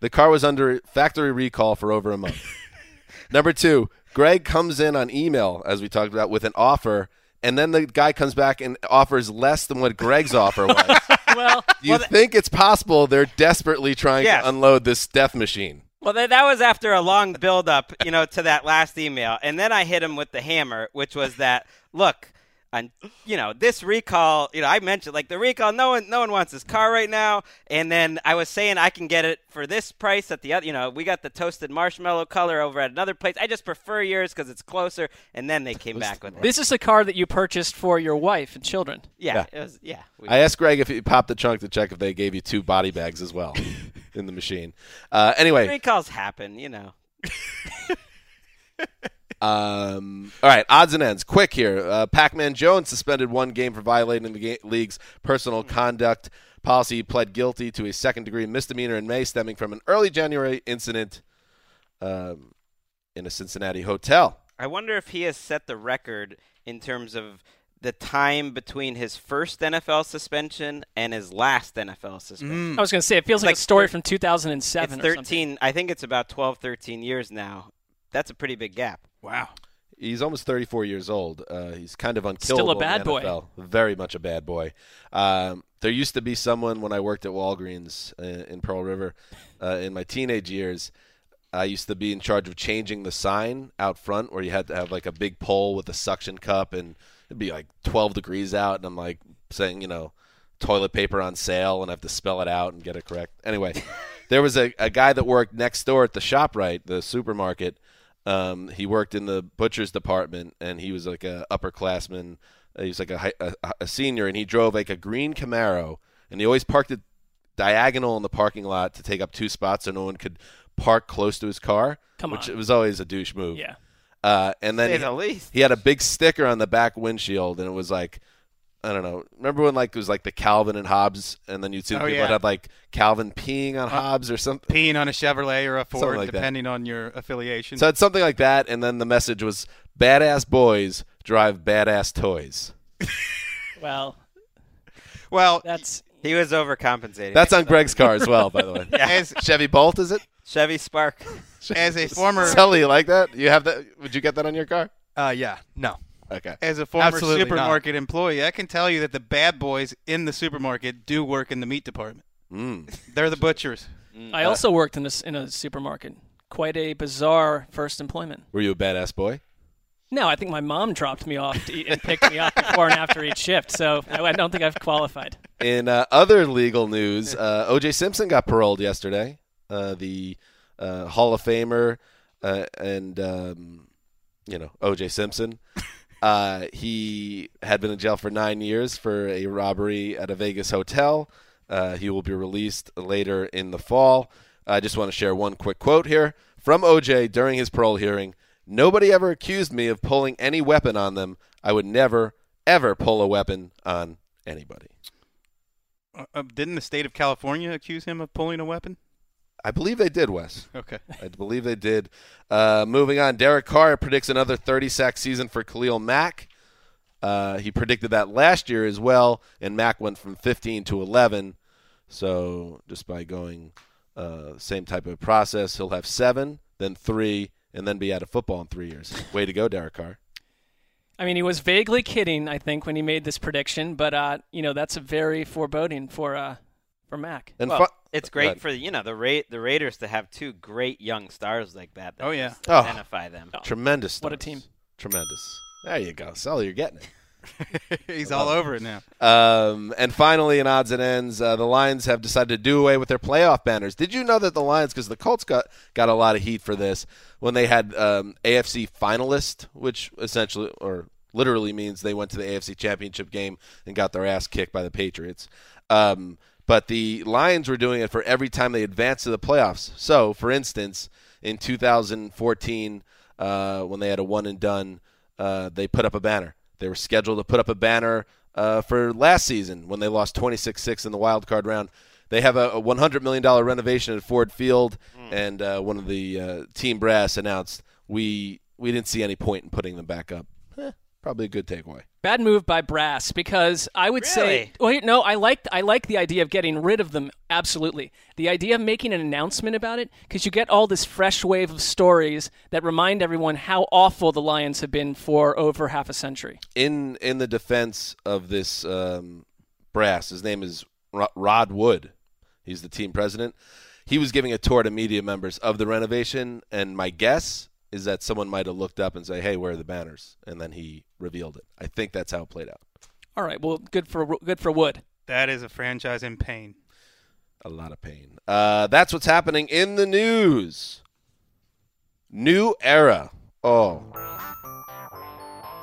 The car was under factory recall for over a month. Number two, Gregg comes in on email as we talked about with an offer, and then the guy comes back and offers less than what Gregg's offer was.
well,
you think it's possible they're desperately trying
Yes.
to unload this death machine?
Well, that, was after a long build up, you know, to that last email. And then I hit him with the hammer, which was that, look, and you know, this recall, you know, I mentioned like the recall, no one no one wants this car right now. And then I was saying I can get it for this price at the other, you know, we got the toasted marshmallow color over at another place. I just prefer yours cuz it's closer. And then they came back with it.
this is a car that you purchased for your wife and children.
Yeah, it was yeah. we-
I asked Gregg if he popped the trunk to check if they gave you two body bags as well in the machine. Uh, anyway,
recalls happen, you know.
Um, all right, odds and ends. Quick here. Uh, Pac-Man Jones suspended one game for violating the ga- league's personal conduct policy. He pled guilty to a second-degree misdemeanor in May, stemming from an early January incident um, in a Cincinnati hotel.
I wonder if he has set the record in terms of the time between his first NFL suspension and his last NFL suspension.
I was going to say it feels like,
Like
a story
thir-
from 2007
It's
or something.
13. I think it's about 12, 13 years now. That's a pretty big gap.
Wow.
He's almost 34 years old. Uh, he's kind of unkillable.
Still a
in the
bad boy.
Very much a bad boy. Um, there used to be someone when I worked at Walgreens uh, in Pearl River uh, in my teenage years. I used to be in charge of changing the sign out front where you had to have like a big pole with a suction cup and it'd be like 12 degrees out and I'm like saying, you know, toilet paper on sale and I have to spell it out and get it correct. Anyway, there was a, a guy that worked next door at the ShopRite, the supermarket. Um, he worked in the butcher's department and he was like a upperclassman. Uh, He was like a, a, a senior and he drove like a green Camaro and he always parked it diagonal in the parking lot to take up two spots so no one could park close to his car.
Come
which
on.
was always a douche move.
Yeah.
Uh, and then he,
the least.
he had a big sticker on the back windshield, and it was like, I don't know. Remember when like it was like the Calvin and Hobbes, and then you'd see
Oh,
people
yeah.
that had like Calvin peeing on Hobbes or something.
Peeing on a Chevrolet or a Ford,
like that.
depending on your affiliation.
So it's something like that, and then the message was, "Badass boys drive badass toys."
Well,
well,
that's
He was overcompensating.
That's on Gregg's car as well, by the way.
as
Chevy Bolt, is it?
Chevy Spark.
as a former
Sully, you like that? You have that? Would you get that on your car?
Uh, yeah, no.
Okay.
as a former
Absolutely not.
supermarket employee, I can tell you that the bad boys in the supermarket do work in the meat department.
Mm.
They're the butchers.
I also worked in a, s- in a supermarket. Quite a bizarre first employment.
Were you a badass boy?
No, I think my mom dropped me off to eat and picked me up before and after each shift, so I, I don't think I've qualified.
In uh, other legal news, uh, O.J. Simpson got paroled yesterday. Uh, the uh, Hall of Famer uh, and um, you know O.J. Simpson. Uh, he had been in jail for nine years for a robbery at a Vegas hotel. Uh, he will be released later in the fall. I just want to share one quick quote here from OJ during his parole hearing. Nobody ever accused me of pulling any weapon on them. I would never, ever pull a weapon on anybody.
Uh, uh, didn't the state of California accuse him of pulling a weapon?
I believe they did, Wes.
Okay.
I believe they did. Uh, moving on, Derek Carr predicts another 30 sack season for Khalil Mack. Uh, he predicted that last year as well, and Mack went from 15 to 11. So just by going uh, same type of process, he'll have seven, then three, and then be out of football in three years. Way to go, Derek Carr.
I mean, he was vaguely kidding, I think, when he made this prediction, but uh, you know that's a very foreboding for uh, for Mack.
And
Well,
fu-
it's great for the you know the Ra- the Raiders to have two great young stars like that. that
Oh, yeah.
Oh.
identify them.
Tremendous.
What a team.
Tremendous. There you go. Sully, you're getting it.
He's all over it now.
Um, and finally, in odds and ends, uh, the Lions have decided to do away with their playoff banners. Did you know that the Lions, because the Colts got, got a lot of heat for this, when they had um, AFC finalist, which essentially or literally means they went to the AFC championship game and got their ass kicked by the Patriots. Um, but the Lions were doing it for every time they advanced to the playoffs. So, for instance, in 2014, uh, when they had a one and done, uh, they put up a banner. They were scheduled to put up a banner uh, for last season when they lost 26-6 in the wild card round. They have a, a 100 million dollar renovation at Ford Field, and uh, one of the uh, team brass announced we we didn't see any point in putting them back up. Eh, probably a good takeaway.
Bad move by Brass because I would say
Really?
well, no, I like I like the idea of getting rid of them absolutely. The idea of making an announcement about it because you get all this fresh wave of stories that remind everyone how awful the Lions have been for over half a century.
in in the defense of this um, brass, his name is Rod Wood. He's the team president. He was giving a tour to media members of the renovation, and my guess is that someone might have looked up and say, "Hey, where are the banners?" And then he revealed it. I think that's how it played out.
All right, well, good for good for Wood.
That is a franchise in pain.
A lot of pain. Uh, that's what's happening in the news. New era. Oh.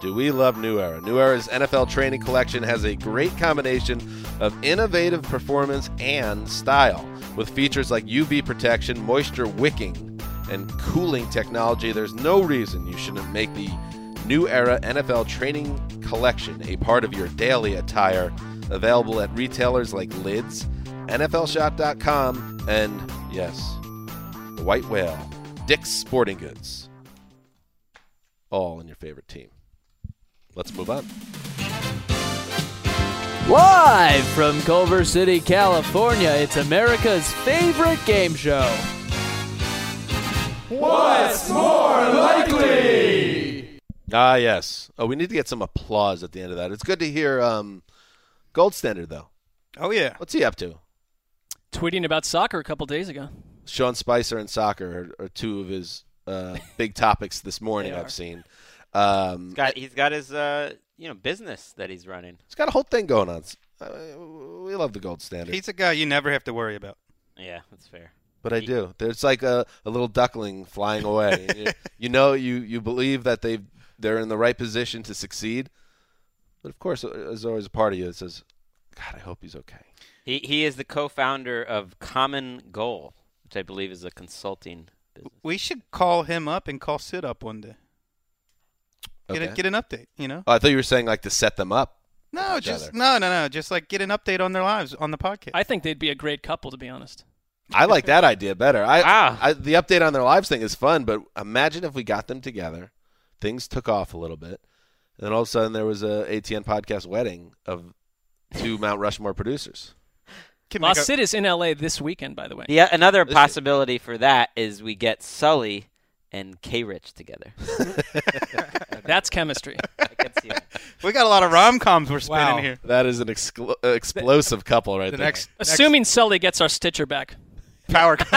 Do we love New Era? New Era's NFL training collection has a great combination of innovative performance and style. With features like UV protection, moisture wicking, and cooling technology, there's no reason you shouldn't make the New Era NFL training collection a part of your daily attire. Available at retailers like Lids, NFLShop.com, and yes, the White Whale, Dick's Sporting Goods. All in your favorite team. Let's move on.
Live from Culver City, California, it's America's favorite game show.
Ah, yes. Oh, we need to get some applause at the end of that. It's good to hear um, Gold Standard, though.
Oh yeah.
What's he up to?
Tweeting about soccer a couple days ago.
Sean Spicer and soccer are, are two of his uh, big topics this morning. I've seen. Um,
He's got he's got his uh you know business that he's running.
he's got a whole thing going on. Uh, we love the Gold Standard,
He's a guy you never have to worry about.
Yeah, that's fair.
But I do. There's like a, a little duckling flying away. you, you know, you you believe that they they're in the right position to succeed, but of course, uh, there's always a part of you that says, "God, I hope he's okay."
He he is the co-founder of Common Goal, which I believe is a consulting business.
We should call him up and call Sid up one day. Get
Okay.
a, get an update. You know.
Oh, I thought you were saying like to set them up.
No, just
other.
no, no, no. Just like get an update on their lives on the podcast.
I think they'd be a great couple, to be honest.
I like that idea better. I,
Wow.
I the update on their lives thing is fun, but imagine if we got them together, things took off a little bit, and then all of a sudden there was a ATN podcast wedding of two Mount Rushmore producers.
Can
Lost
make
Sid is in LA this weekend, by the way.
Yeah, another
Listen.
possibility for that is we get Sully and K Rich together.
That's chemistry.
I can see that.
we got a lot of rom coms we're spinning
Wow.
here.
That is an exclo- uh, explosive couple right
The
there.
next,
Assuming Sully gets our Stitcher back.
Power.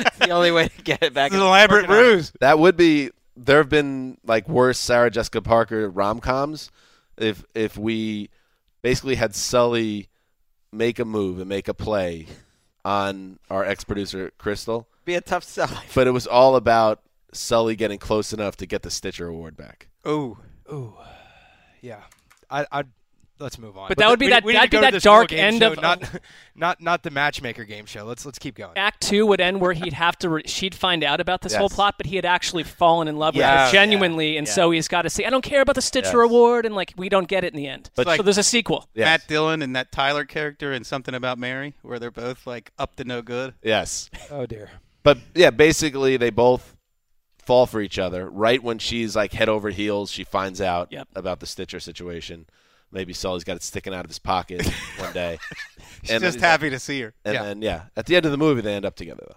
It's the only way to get it back.
It's an elaborate
Working
ruse.
That would be. There have been like worse Sarah Jessica Parker rom coms. If if we basically had Sully make a move and make a play on our ex producer Crystal,
Be a tough sell.
but it was all about Sully getting close enough to get the Stitcher Award back.
Ooh.
ooh, yeah. I, I let's move on.
But that would be
we-
that
we
that'd be that dark end
show,
of-
not not not the matchmaker game show. Let's let's keep going.
Act two would end where he'd have to. Re- she'd find out about this whole plot, but he had actually fallen in love with her genuinely, and
Yeah.
so he's got to say, "I don't care about the Stitcher
Yes.
Award," and like we don't get it in the end.
But-
so there's a sequel.
Yes.
Matt Dillon and that Tyler character and something about Mary, where they're both like up to no good.
Yes.
Oh dear.
But yeah, basically they both fall for each other right when she's like head over heels. She finds out
Yep.
about the Stitcher situation. Maybe Sully's got it sticking out of his pocket one day.
She's
And
just
he's like-
happy to see her.
And
Yeah.
then yeah, at the end of the movie they end up together though.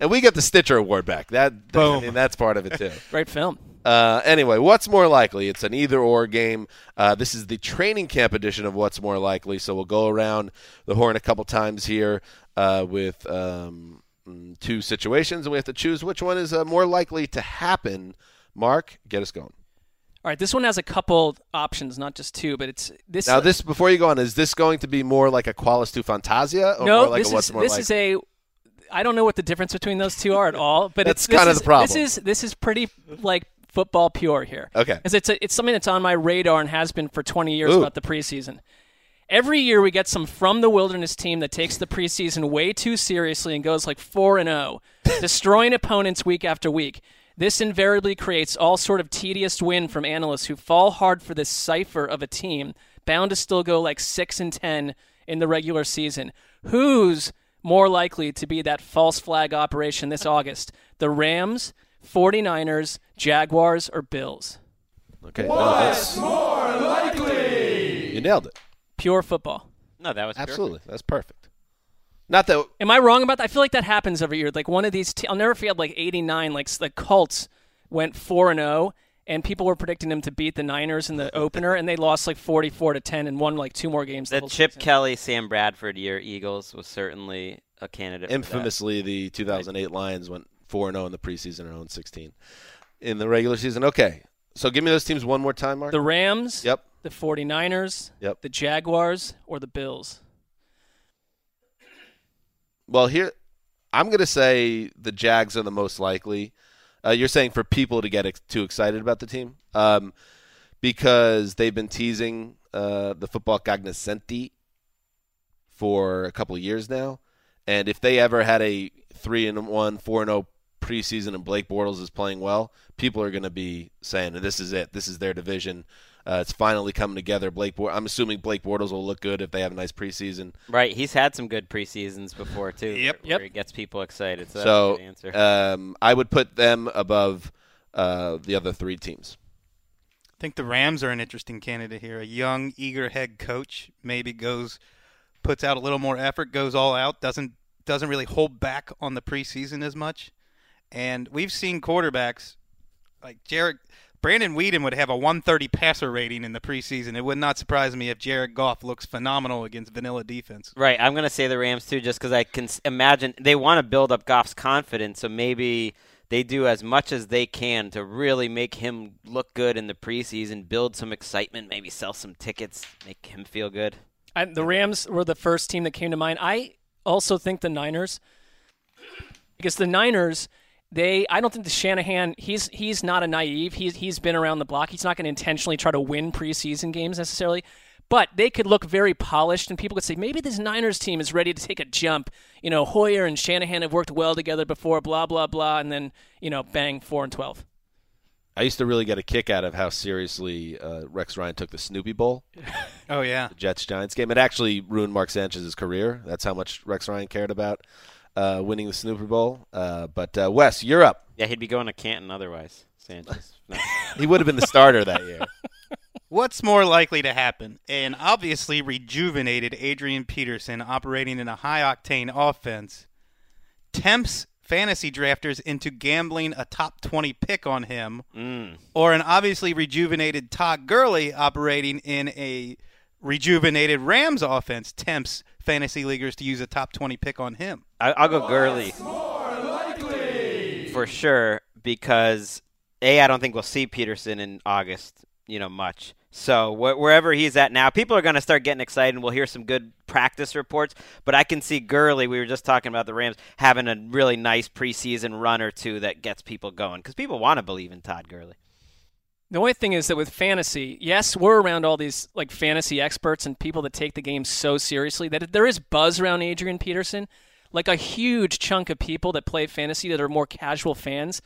And we get the Stitcher Award back. That I
Boom.
mean, that's part of it too.
Great film.
Uh, anyway, what's more likely? It's an either or game. Uh, this is the training camp edition of what's more likely. So we'll go around the horn a couple times here uh, with um, mm, two situations, and we have to choose which one is uh, more likely to happen. Marc, get us going.
All right, this one has a couple options, not just two, but it's this.
Now, this before you go on, is this going to be more like a Qualis to Fantasia, or
no,
more like
this
a what's
is
more
this
likely?
is a. I don't know what the difference between those two are at all, but it's this
kind of
is-
the problem.
This is this is pretty like football pure here.
Okay,
because it's a, it's something that's on my radar and has been for 20 years
Ooh.
about the preseason. Every year we get some from the wilderness team that takes the preseason way too seriously and goes like 4 and 0, destroying opponents week after week. This invariably creates all sort of tedious win from analysts who fall hard for this cipher of a team bound to still go like 6 and 10 in the regular season. Who's more likely to be that false flag operation this August? The Rams, 49ers, Jaguars, or Bills?
Okay. What's more likely? You nailed it.
Pure football.
No, that was pure
Absolutely. That's perfect. Not that
Am I wrong about that? I feel like that happens every year. Like one of these, te- I'll never forget. Like '89, like the Colts went four and zero, and people were predicting them to beat the Niners in the opener, and they lost like 44 to 10 and won like two more games. the
The Chip
season.
Kelly, Sam Bradford year Eagles was certainly a candidate. for that.
infamously the 2008 Lions went 4 0 in the preseason and 0 16 in the regular season. Okay. So give me those teams one more time, Marc.
The Rams,
Yep.
the 49ers,
Yep.
the Jaguars, or the Bills.
Well, here I'm going to say the Jags are the most likely. Uh, you're saying for people to get ex- too excited about the team um, because they've been teasing uh, the football cognoscenti for a couple years now, and if they ever had a three and one, four and zero preseason, and Blake Bortles is playing well, people are going to be saying this is it. This is their division. Uh, it's finally coming together. Blake, Bor- I'm assuming Blake Bortles will look good if they have a nice preseason.
Right, he's had some good preseasons before too.
Yep.
where, where he gets people excited. So,
So,
that's a good answer.
um, I would put them above uh, the other three teams.
I think the Rams are an interesting candidate here. A young, eager head coach maybe goes, puts out a little more effort, goes all out, doesn't doesn't really hold back on the preseason as much. And we've seen quarterbacks like Jared Brandon Weeden would have a 130 passer rating in the preseason. It would not surprise me if Jared Goff looks phenomenal against vanilla defense.
Right, I'm going to say the Rams too, just because I can imagine they want to build up Goff's confidence, so maybe they do as much as they can to really make him look good in the preseason, build some excitement, maybe sell some tickets, make him feel good.
I, the Rams were the first team that came to mind. I also think the Niners, because the Niners, they I don't think the Shanahan he's he's not a naive. He's he's been around the block. He's not going to intentionally try to win preseason games necessarily. But they could look very polished, and people could say maybe this Niners team is ready to take a jump. You know, Hoyer and Shanahan have worked well together before. Blah blah blah, and then you know, bang, four and twelve.
I used to really get a kick out of how seriously uh, Rex Ryan took the Snoopy Bowl,
Oh yeah.
the Jets Giants game. It actually ruined Mark Sanchez's career. That's how much Rex Ryan cared about uh, winning the Snoopy Bowl. Uh, but uh, Wes, you're up.
Yeah, he'd be going to Canton otherwise. Sanchez. No.
He would have been the starter that year.
What's more likely to happen? An obviously rejuvenated Adrian Peterson operating in a high octane offense tempts fantasy drafters into gambling a top 20 pick on him,
Mm.
or an obviously rejuvenated Todd Gurley operating in a rejuvenated Rams offense tempts fantasy leaguers to use a top 20 pick on him.
I, I'll go Gurley. For sure, because A, I don't think we'll see Peterson in August, you know, much. So wh- wherever he's at now, people are going to start getting excited, and we'll hear some good practice reports. But I can see Gurley. We were just talking about the Rams having a really nice preseason run or two that gets people going because people want to believe in Todd Gurley.
The only thing is that with fantasy, yes, we're around all these like fantasy experts and people that take the game so seriously that there is buzz around Adrian Peterson. Like a huge chunk of people that play fantasy that are more casual fans,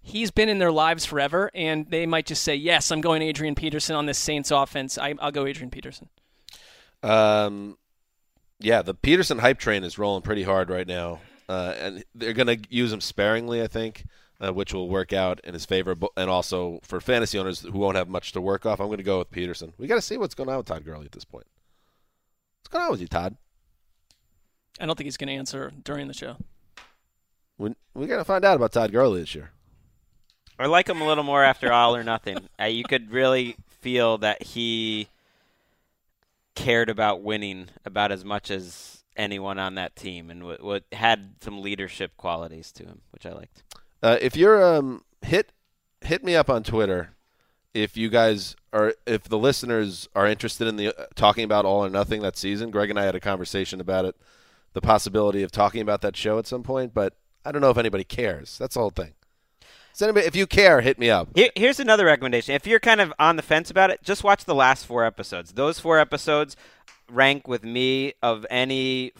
he's been in their lives forever, and they might just say, "Yes, I'm going Adrian Peterson on this Saints offense. I, I'll go Adrian Peterson."
Um, yeah, the Peterson hype train is rolling pretty hard right now, uh, and they're going to use him sparingly, I think, uh, which will work out in his favor. And also for fantasy owners who won't have much to work off, I'm going to go with Peterson. We got to see what's going on with Todd Gurley at this point. What's going on with you, Todd?
I don't think he's going to answer during the show.
We we got to find out about Todd Gurley this year.
I like him a little more after all or nothing. Uh, you could really feel that he cared about winning about as much as anyone on that team, and what w- had some leadership qualities to him, which I liked.
Uh, if you're um hit hit me up on Twitter if you guys are if the listeners are interested in the uh, talking about all or nothing that season. Gregg and I had a conversation about it, the possibility of talking about that show at some point, but I don't know if anybody cares. That's the whole thing. Does anybody, if you care, hit me up.
Here, here's another recommendation. If you're kind of on the fence about it, just watch the last four episodes. Those four episodes rank with me of any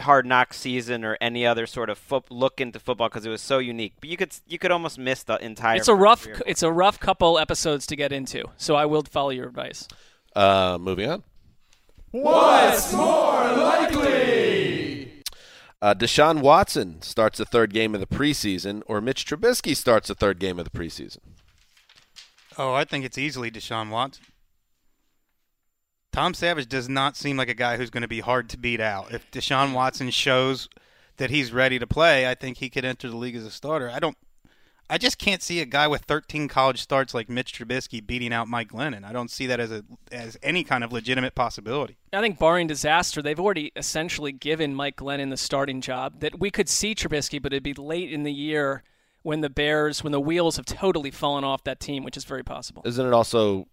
hard knock season or any other sort of fo- look into football because it was so unique. But you could you could almost miss the entire.
It's a rough
three or four.
it's a rough couple episodes to get into. So I will follow your advice.
Uh, moving on.
What's more likely?
Uh, Deshaun Watson starts the third game of the preseason, or Mitch Trubisky starts the third game of the preseason.
Oh, I think it's easily Deshaun Watson. Tom Savage does not seem like a guy who's going to be hard to beat out. If Deshaun Watson shows that he's ready to play, I think he could enter the league as a starter. I don't. I just can't see a guy with 13 college starts like Mitch Trubisky beating out Mike Glennon. I don't see that as a as any kind of legitimate possibility.
I think barring disaster, they've already essentially given Mike Glennon the starting job. That we could see Trubisky, but it'd be late in the year when the Bears, when the wheels have totally fallen off that team, which is very possible.
Isn't it also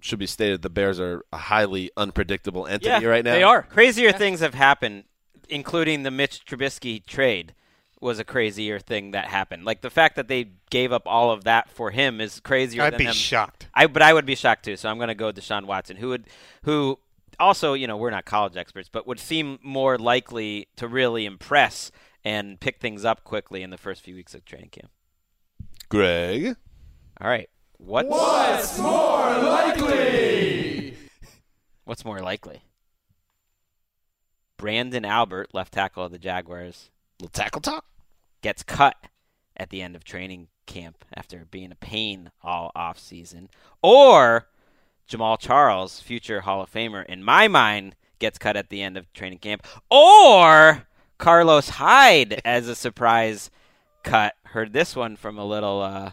should be stated the Bears are a highly unpredictable entity
yeah,
right now?
They are.
Crazier things have happened, including the Mitch Trubisky trade was a crazier thing that happened. Like the fact that they gave up all of that for him is crazier. Than I'd
be
them.
shocked.
I but I would be shocked too. So I'm going to go with Deshaun Watson, who would who also you know we're not college experts, but would seem more likely to really impress and pick things up quickly in the first few weeks of training camp.
Gregg.
All right, what's
What's more likely?
what's more likely? Branden Albert, left tackle of the Jaguars,
Little tackle talk.
gets cut at the end of training camp after being a pain all off season, or Jamaal Charles, future Hall of Famer, in my mind, gets cut at the end of training camp, or Carlos Hyde as a surprise cut. Heard this one from a little uh,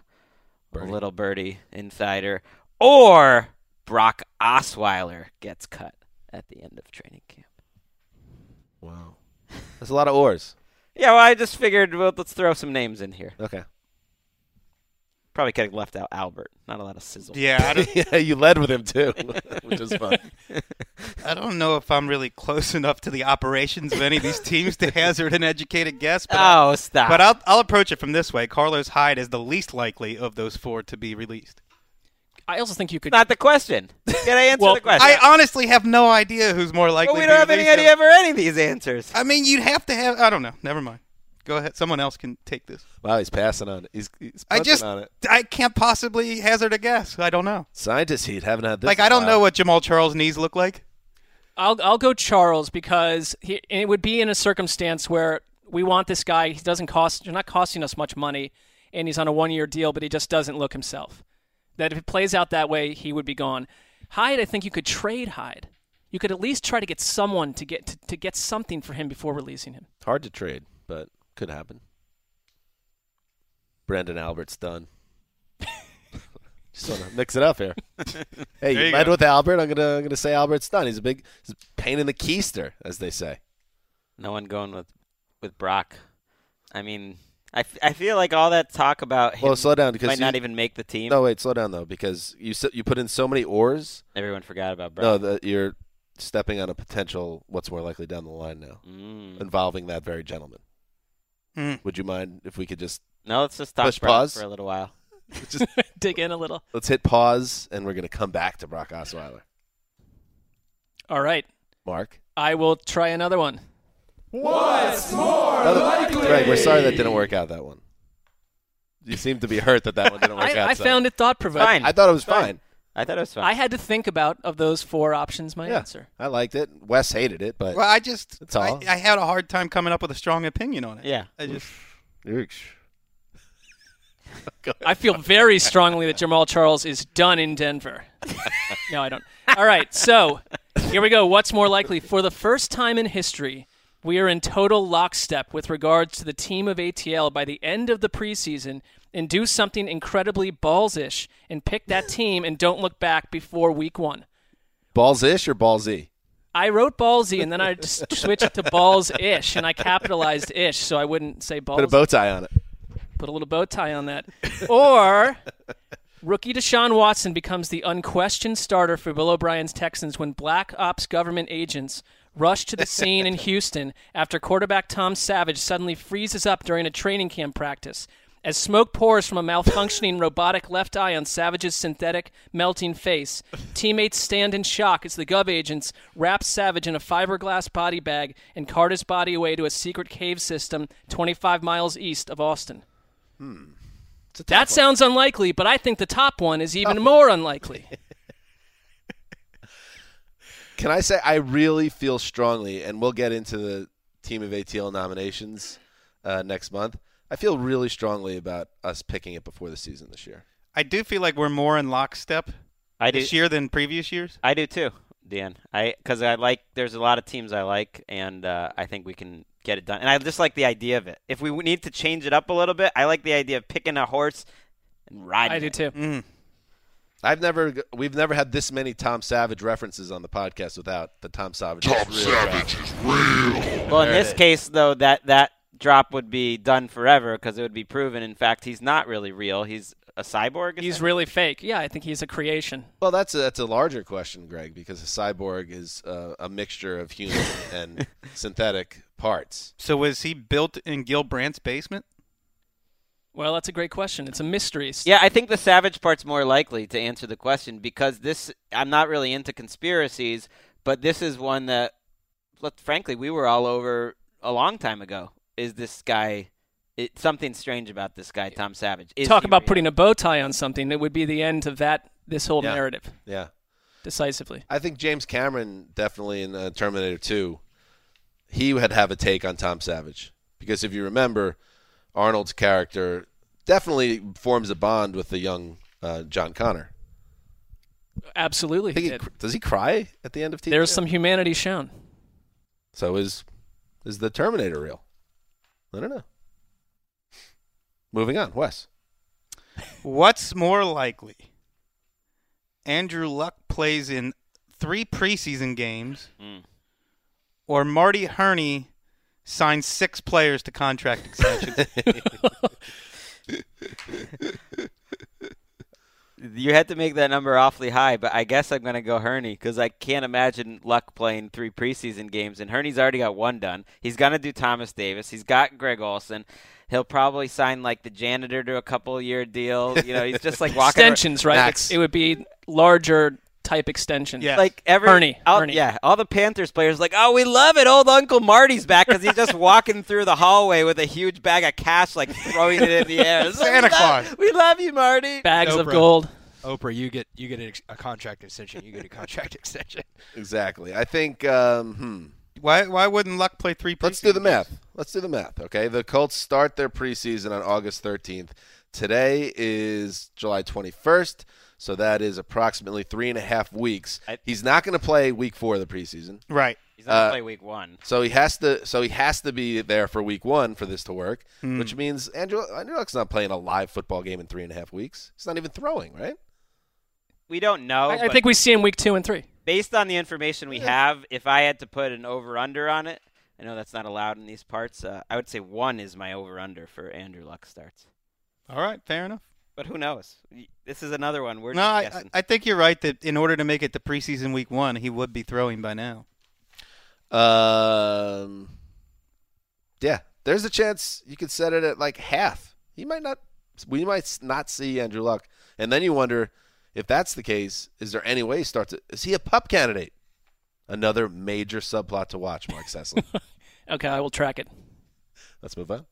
a little birdie insider, or Brock Osweiler gets cut at the end of training camp.
Wow. that's a lot of oars.
Yeah, well, I just figured well, let's throw some names in here.
Okay.
Probably could have left out Albert. Not a lot of sizzle.
Yeah, I don't,
yeah, you led with him too, which is fun.
I don't know if I'm really close enough to the operations of any of these teams to hazard an educated guess. But
Oh, stop.
But I'll, I'll approach it from this way. Carlos Hyde is the least likely of those four to be released.
I also think you could.
Not the question. Can I answer
Well,
the question?
I honestly have no idea who's more likely.
But we don't
be
have any idea for any of these answers.
I mean, you'd have to have. I don't know. Never mind. Go ahead. Someone else can take this.
Wow, he's passing on it. He's, he's
I just,
on it.
I can't possibly hazard a guess. I don't know.
Scientist heat haven't had this.
like, I don't know what Jamaal Charles' knees look like.
I'll I'll go Charles because he, it would be in a circumstance where we want this guy. He doesn't cost. You're not costing us much money, and he's on a one-year deal, but he just doesn't look himself. That if it plays out that way, he would be gone. Hyde, I think you could trade Hyde. You could at least try to get someone to get to, to get something for him before releasing him.
Hard to trade, but could happen. Branden Albert's done. Just want to mix it up here. hey,
There
you
you
led
go.
with Albert. I'm gonna I'm gonna say Albert's done. He's a big he's a pain in the keister, as they say.
No one going with with Brock. I mean, I, f- I feel like all that talk about him
Well, slow down because
might
you-
not even make the team.
No, wait, slow down though, because you you put in so many oars.
Everyone forgot about Brock.
No, that you're stepping on a potential what's more likely down the line now,
Mm.
involving that very gentleman.
Hmm.
Would you mind if we could just
No, let's just stop
push pause
for a little while.
just
Dig in a little.
let's hit pause and we're gonna come back to Brock Osweiler.
All right,
Marc,
I will try another one.
What's more
Another-
likely?
Gregg, we're sorry that didn't work out. That one. You seem to be hurt that that one didn't work
I,
out.
I
so.
found it thought provoking.
Fine.
I thought it was
Fine.
fine.
I thought it was fun.
I had to think about of those four options my
Yeah,
answer.
I liked it. Wes hated it, but
Well, I just,
That's all.
I, I had a hard time coming up with a strong opinion on it.
yeah.
I just,
I feel very strongly that Jamaal Charles is done in Denver. no, I don't. All right, so here we go. What's more likely? For the first time in history, We are in total lockstep with regards to the team of ATL by the end of the preseason and do something incredibly balls-ish and pick that team and don't look back before week one.
Balls ish or ballsy?
I wrote ballsy and then I just switched to balls-ish and I capitalized ish so I wouldn't say balls.
Put a bow tie on it.
Put a little bow tie on that. Or rookie Deshaun Watson becomes the unquestioned starter for Bill O'Brien's Texans when black ops government agents rush to the scene in Houston after quarterback Tom Savage suddenly freezes up during a training camp practice. As smoke pours from a malfunctioning robotic left eye on Savage's synthetic melting face, teammates stand in shock as the Gov agents wrap Savage in a fiberglass body bag and cart his body away to a secret cave system 25 miles east of Austin. Hmm. That sounds unlikely, but I think the top one is even more unlikely.
Can I say I really feel strongly, and we'll get into the team of ATL nominations uh, next month. I feel really strongly about us picking it before the season this year.
I do feel like we're more in lockstep
I do.
this year than previous years.
I do too, Dan. I because I like. There's a lot of teams I like, and uh, I think we can get it done. And I just like the idea of it. If we need to change it up a little bit, I like the idea of picking a horse and riding.
I do
it.
too.
Mm.
I've never, we've never had this many Tom Savage references on the podcast without the Tom Savage.
Tom
is
Savage is real.
Well, in this case, though, that that drop would be done forever because it would be proven. In fact, he's not really real. He's a cyborg.
He's
essentially?
really fake. Yeah, I think he's a creation.
Well, that's a, that's a larger question, Gregg, because a cyborg is uh, a mixture of human and synthetic parts.
So was he built in Gil Brandt's basement?
Well, that's a great question. It's a mystery.
Yeah, I think the savage part's more likely to answer the question because this I'm not really into conspiracies, but this is one that look frankly we were all over a long time ago. Is this guy it, something strange about this guy Tom Savage? Is
Talk about
real?
putting a bow tie on something. It would be the end of that this whole
Yeah.
narrative
Yeah.
decisively.
I think James Cameron definitely in uh, Terminator 2, he would have a take on Tom Savage. Because if you remember, Arnold's character definitely forms a bond with the young uh, John Connor.
Absolutely, he
he does he cry at the end of T?
There's some humanity shown.
So is is the Terminator real? I don't know. Moving on, Wes.
What's more likely? Andrew Luck plays in three preseason games,
Mm.
or Marty Hurney signs six players to contract extensions.
You had to make that number awfully high, but I guess I'm going to go Hurney because I can't imagine Luck playing three preseason games, and Hurney's already got one done. He's going to do Thomas Davis. He's got Greg Olsen. He'll probably sign like the janitor to a couple year deal. You know, he's just like walking ar-
Extensions, right?
Max.
It would be larger type extension.
Yeah.
like every
Hurney,
all,
Hurney.
yeah, all the Panthers players like, oh, we love it. Old Uncle Marty's back because he's just walking through the hallway with a huge bag of cash, like throwing it in the air.
Santa
"We love-
Claus.
we love you, Marty.
Bags of gold.
Oprah, you get you get a, a contract extension. You get a contract extension.
Exactly. I think. Um, hmm.
Why? Why wouldn't Luck play three? Preseason
Let's do the
games?
math. Let's do the math. Okay, the Colts start their preseason on August 13th. Today is July 21st, so that is approximately three and a half weeks.
I-
He's not going to play Week Four of the preseason,
Right.
He's not gonna
Uh,
play week one.
so he has to. So he has to be there for Week One for this to work,
Hmm.
which means Andrew Andrew Luck's not playing a live football game in three and a half weeks. He's not even throwing, right?
We don't know.
I, I think we see him week two and three.
Based on the information we have, if I had to put an over under on it, I know that's not allowed in these parts. Uh, I would say one is my over under for Andrew Luck starts.
All right. Fair enough.
But who knows? This is another one. We're
no,
just
I, I. I think you're right that in order to make it to preseason week one, he would be throwing by now.
Um, yeah, there's a chance you could set it at like half. He might not. We might not see Andrew Luck, and then you wonder if that's the case. Is there any way he starts? To, is he a pup candidate? Another major subplot to watch, Marc Sessler.
Okay, I will track it.
Let's move on.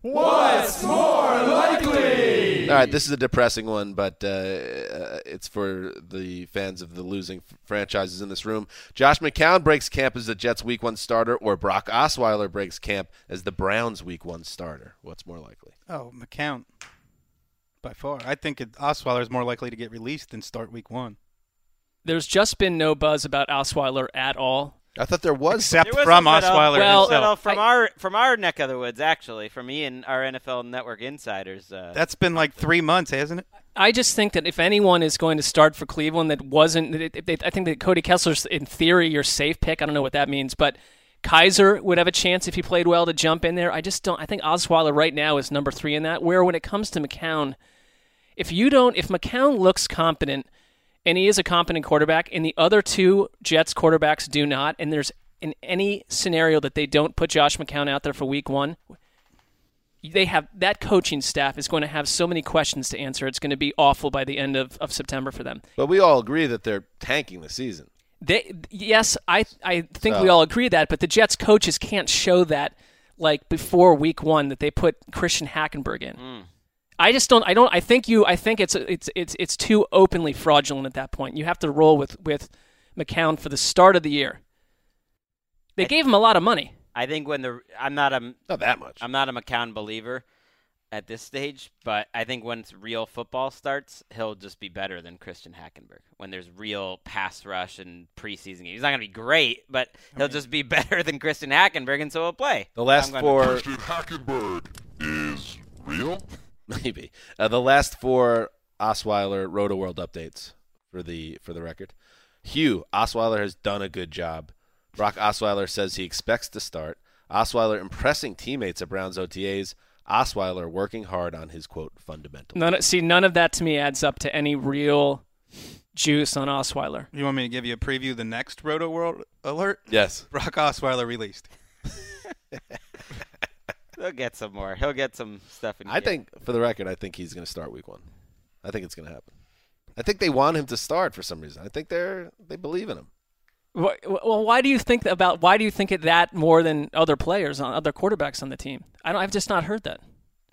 What's more likely?
All right, this is a depressing one, but uh, uh, it's for the fans of the losing f- franchises in this room. Josh McCown breaks camp as the Jets' Week One starter, or Brock Osweiler breaks camp as the Browns' Week One starter. What's more likely?
Oh, McCown. By far, I think it, Osweiler is more likely to get released than start week one.
There's just been no buzz about Osweiler at all.
I thought there was
except
There was
from
a
Osweiler
well,
himself.
little from our from our neck of the woods, actually, from Ian, our NFL Network insiders. Uh,
That's been like three months, hasn't it?
I just think that if anyone is going to start for Cleveland, that wasn't. It, it, I think that Cody Kessler's, in theory, your safe pick. I don't know what that means, but Kizer would have a chance if he played well to jump in there. I just don't. I think Osweiler right now is number three in that. Where when it comes to McCown, if you don't, if McCown looks competent, and he is a competent quarterback, and the other two Jets quarterbacks do not, and there's in any scenario that they don't put Josh McCown out there for Week One, they have that coaching staff is going to have so many questions to answer. It's going to be awful by the end of, of September for them.
But we all agree that they're tanking the season.
They yes, I I think
So-
we all agree that, but the Jets coaches can't show that like before week 1 that they put Christian Hackenberg in. Hmm. I just don't I don't I think you I think it's it's it's it's too openly fraudulent at that point. You have to roll with with McCown for the start of the year. They gave him a lot of money.
I think when the I'm not a
not that much.
I'm not a McCown believer at this stage, but I think once real football starts, he'll just be better than Christian Hackenberg. When there's real pass rush and preseason, games. he's not going to be great, but he'll just be better than Christian Hackenberg, and so he'll play.
The last
I'm gonna-
four
Christian Hackenberg is real.
maybe uh, the last four Osweiler Rotoworld updates for the for the record. Hugh Osweiler has done a good job. Brock Osweiler says he expects to start. Osweiler impressing teammates at Browns OTAs. Osweiler working hard on his quote fundamentals.
None see none of that to me adds up to any real juice on Osweiler.
You want me to give you a preview of the next Rotoworld alert?
Yes.
Brock Osweiler released.
He'll get some more. He'll get some stuff in.
I think, for the record, I think he's going to start week one. I think it's going to happen. I think they want him to start for some reason. I think they're they believe in him.
Well, why do you think about why do you think it that more than other players on other quarterbacks on the team? I don't. I've just not heard that.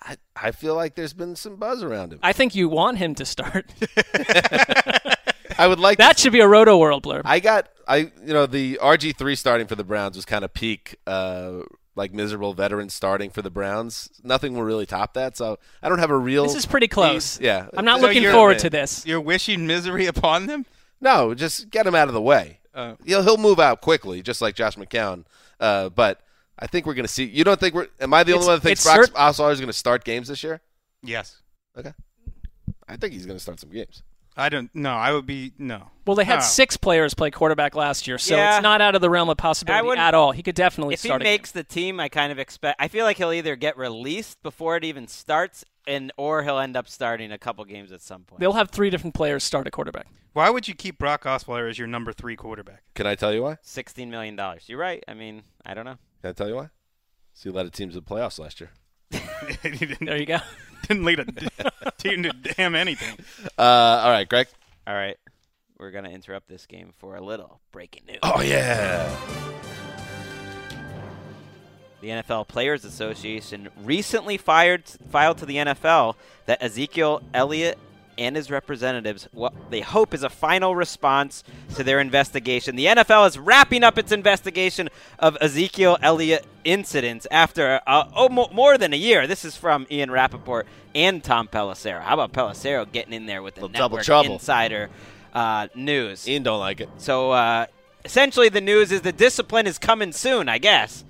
I, I feel like there's been some buzz around him.
I think you want him to start.
I would like
that should be a Rotoworld blurb.
I got I you know the RG three starting for the Browns was kind of peak uh like miserable veterans starting for the Browns. Nothing will really top that. So I don't have a real.
This is pretty close.
Yeah,
I'm not
So
looking forward to this.
You're wishing misery upon them?
No, just get him out of the way.
Oh.
He'll he'll move out quickly, just like Josh McCown. Uh, but I think we're going to see. You don't think we're? Am I the only one that thinks
it's
Brock
cert-
Osweiler is going to start games this year?
Yes.
Okay. I think he's going to start some games.
I don't. know. I would be no.
Well, they had
No.
six players play quarterback last year, so
Yeah.
it's not out of the realm of
I
possibility
wouldn't-
at all. He could definitely
if he
start. a
makes the team, I kind of expect. I feel like he'll either get released before it even starts, and or he'll end up starting a couple games at some point.
They'll have three different players start a quarterback.
Why would you keep Brock Osweiler as your number three quarterback?
Can I tell you why?
Sixteen million dollars. You're right. I mean, I don't know.
Can I tell you why? See a lot of teams in the playoffs last year.
There you go.
didn't lead a team to damn anything.
Uh, all right, Gregg.
All right, we're gonna interrupt this game for a little breaking news.
Oh yeah.
The NFL Players Association recently fired, filed to the NFL that Ezekiel Elliott and his representatives what they hope is a final response to their investigation. The NFL is wrapping up its investigation of Ezekiel Elliott incidents after uh, oh, mo- more than a year. This is from Ian Rapoport and Tom Pelissero. How about Pelissero getting in there with the
double trouble.
insider uh, news?
Ian don't like it.
So uh, essentially, the news is the discipline is coming soon. I guess.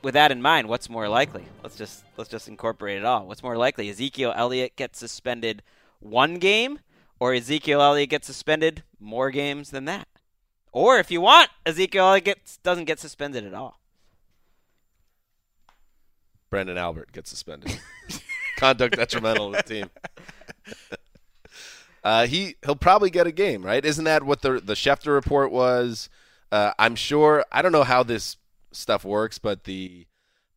With that in mind, what's more likely? Let's just let's just incorporate it all. What's more likely? Ezekiel Elliott gets suspended one game, or Ezekiel Elliott gets suspended more games than that. Or if you want, Ezekiel Elliott gets, doesn't get suspended at all.
Branden Albert gets suspended. Conduct detrimental to the team. uh, he he'll probably get a game, right? Isn't that what the the Schefter report was? Uh, I'm sure. I don't know how this stuff works, but the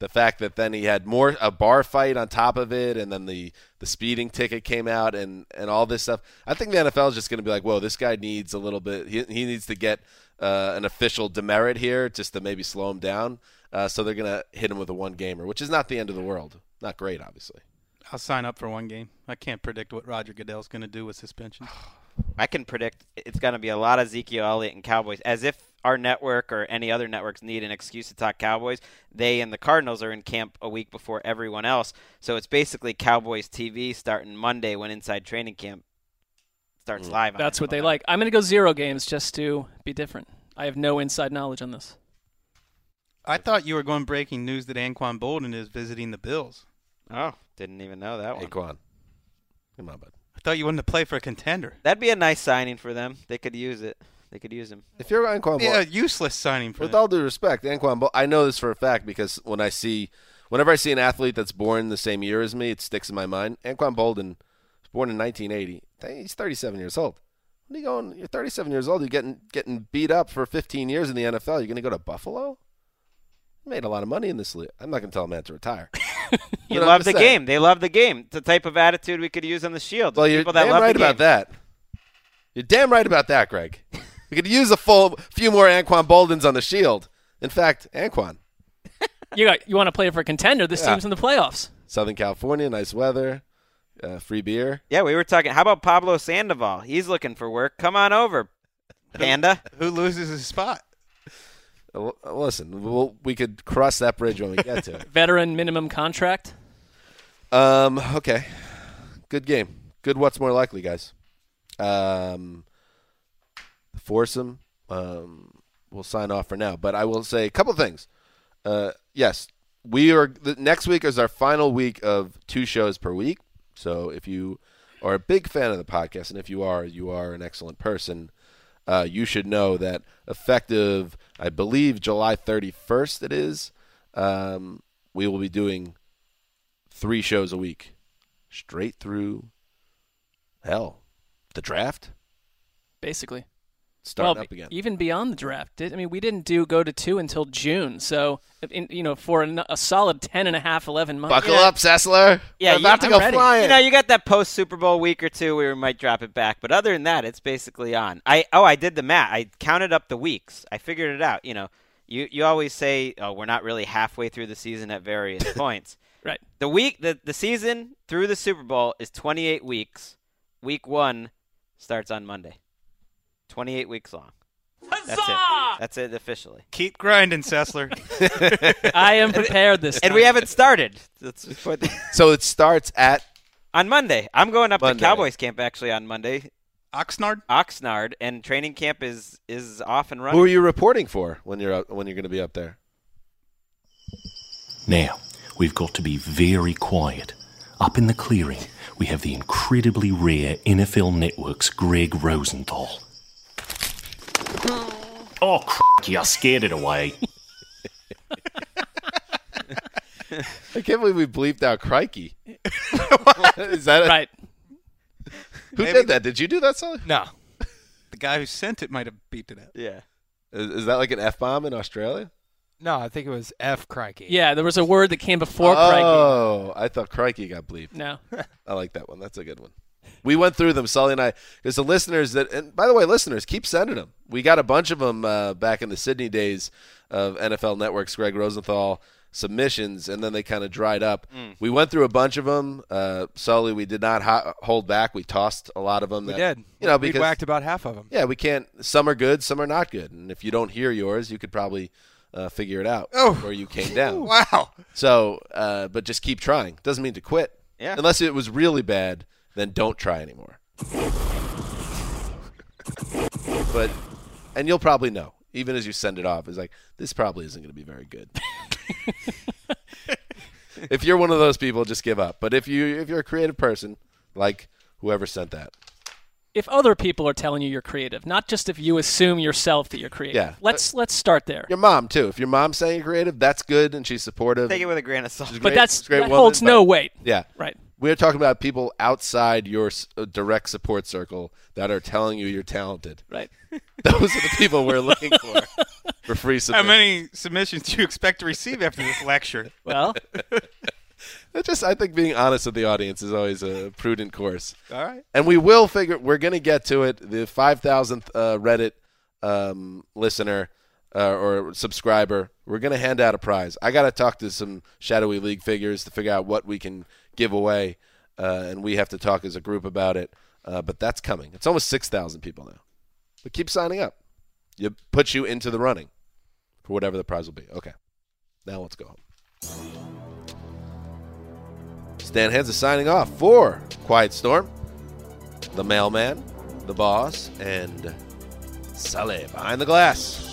the fact that then he had more a bar fight on top of it, and then the the speeding ticket came out, and and all this stuff. I think the NFL is just going to be like, whoa, this guy needs a little bit. He he needs to get uh, an official demerit here, just to maybe slow him down. Uh, so they're going to hit him with a one gamer, which is not the end of the world. Not great, obviously.
I'll sign up for one game. I can't predict what Roger Goodell's going to do with suspension
I can predict it's going to be a lot of Ezekiel Elliott and Cowboys. As if our network or any other networks need an excuse to talk Cowboys, they and the Cardinals are in camp a week before everyone else. So it's basically Cowboys TV starting Monday when Inside Training Camp starts mm. live. on
That's what they like. I'm going to go zero games just to be different. I have no inside knowledge on this.
I thought you were going breaking news that Anquan Boldin is visiting the Bills.
Oh, didn't even know that one.
Anquan, come on, bud.
I thought you wanted to play for a contender.
That'd be a nice signing for them. They could use it. They could use him.
If you're Anquan,
Yeah,
Boldin,
useless signing for
with
them.
all due respect, Anquan, Bol- I know this for a fact because when I see, whenever I see an athlete that's born the same year as me, it sticks in my mind. Anquan Boldin was born in 1980. He's 37 years old. When you going? You're 37 years old. You're getting getting beat up for 15 years in the NFL. You're going to go to Buffalo? Made a lot of money in this league. I'm not going to tell a man to retire.
You
But
love the
saying.
game. They love the game. It's the type of attitude we could use on the Shield.
Well, you're
People that
damn
love
right about that. You're damn right about that, Gregg. we could use a full few more Anquan Boldins on the Shield. In fact, Anquan,
You got you want to play for a contender? This
Yeah.
team's in the playoffs.
Southern California, nice weather, uh, free beer.
Yeah, we were talking. How about Pablo Sandoval? He's looking for work. Come on over, Panda.
Who loses his spot?
Listen, we'll, we could cross that bridge when we get to it.
Veteran minimum contract.
Um, okay. Good game. Good what's more likely, guys. Um, foursome. Um, we'll sign off for now. But I will say a couple things. Uh, yes, we are. The, next week is our final week of two shows per week. So if you are a big fan of the podcast, and if you are, you are an excellent person. Uh, you should know that effective, I believe, July 31st, it is. Um, we will be doing three shows a week, straight through hell, the draft
basically.
Starting
well,
up again.
Even beyond the draft, I mean, we didn't do go to two until June. So, in, you know, for a, a solid 10 and a half, 11 months.
Buckle up, Sessler.
Yeah,
We're about
you,
to go
ready.
flying.
You know, you got that post Super Bowl week or two where we might drop it back, but other than that, it's basically on. I oh, I did the math. I counted up the weeks. I figured it out. You know, you you always say, oh, we're not really halfway through the season at various points.
Right.
The week the the season through the Super Bowl is 28 weeks. Week one starts on Monday. 28 weeks long. That's it. That's it officially.
Keep grinding, Sessler.
I am prepared this
And
time.
we haven't started. Let's just
so it starts at
on Monday. I'm going up
Monday.
to Cowboys camp actually on Monday.
Oxnard.
Oxnard and training camp is is off and running.
who are you reporting for when you're up, when you're going to be up there?
Now, we've got to be very quiet. Up in the clearing, we have the incredibly rare NFL Network's Gregg Rosenthal. Oh, cracky, I scared it away.
I can't believe we bleeped out Crikey. Is that a,
right.
Who did that? Did you do that, Sully?
No.
The guy who sent it might have beeped it out.
Yeah.
Is, is that like an f bomb in Australia?
No, I think it was F crikey.
Yeah, there was a word that came before crikey.
Oh, I thought Crikey got bleeped.
No.
I like that one. That's a good one. We went through them, Sully and I, because the listeners that, and by the way, listeners, keep sending them. We got a bunch of them uh, back in the Sydney days of NFL Network's Gregg Rosenthal submissions, and then they kind of dried up.
Mm.
We went through a bunch of them. Uh, Sully, we did not ho- hold back. We tossed a lot of them.
We
that-
did.
You know,
we
because
whacked about half of them.
yeah, we can't. Some are good, some are not good, and if you don't hear yours, you could probably uh, figure it out
Oh.
where you came down.
Wow.
So, uh, but just keep trying. Doesn't mean to quit.
Yeah.
Unless it was really bad, then don't try anymore. but, and you'll probably know, even as you send it off, it's like this probably isn't going to be very good. if you're one of those people, just give up. But if you if you're a creative person, like whoever sent that,
If other people are telling you you're creative, not just if you assume yourself that you're creative.
Yeah.
Let's uh, let's start there.
your mom too. If your mom's saying you're creative, that's good and she's supportive.
Take it with a grain of salt.
But
great-
that's
she's a great
that
woman,
holds
but-
no weight.
Yeah.
Right.
We're talking about people outside your uh, direct support circle that are telling you you're talented.
Right.
Those are the people we're looking for for free
How many submissions do you expect to receive after this lecture?
Well,
It's just I think being honest with the audience is always a prudent course.
All right.
And we will figure. We're going to get to it. The five thousandth uh, Reddit um, listener uh, or subscriber. We're going to hand out a prize. I got to talk to some shadowy league figures to figure out what we can give away, uh, and we have to talk as a group about it. Uh, but that's coming. It's almost six thousand people now. But keep signing up. It puts you into the running for whatever the prize will be. Okay. Now let's go home. Stan Hanzus signing off for Quiet Storm, the mailman, the boss, and Sully behind the glass.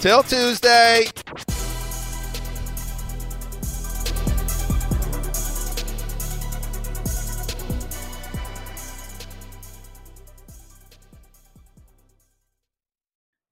Till Tuesday.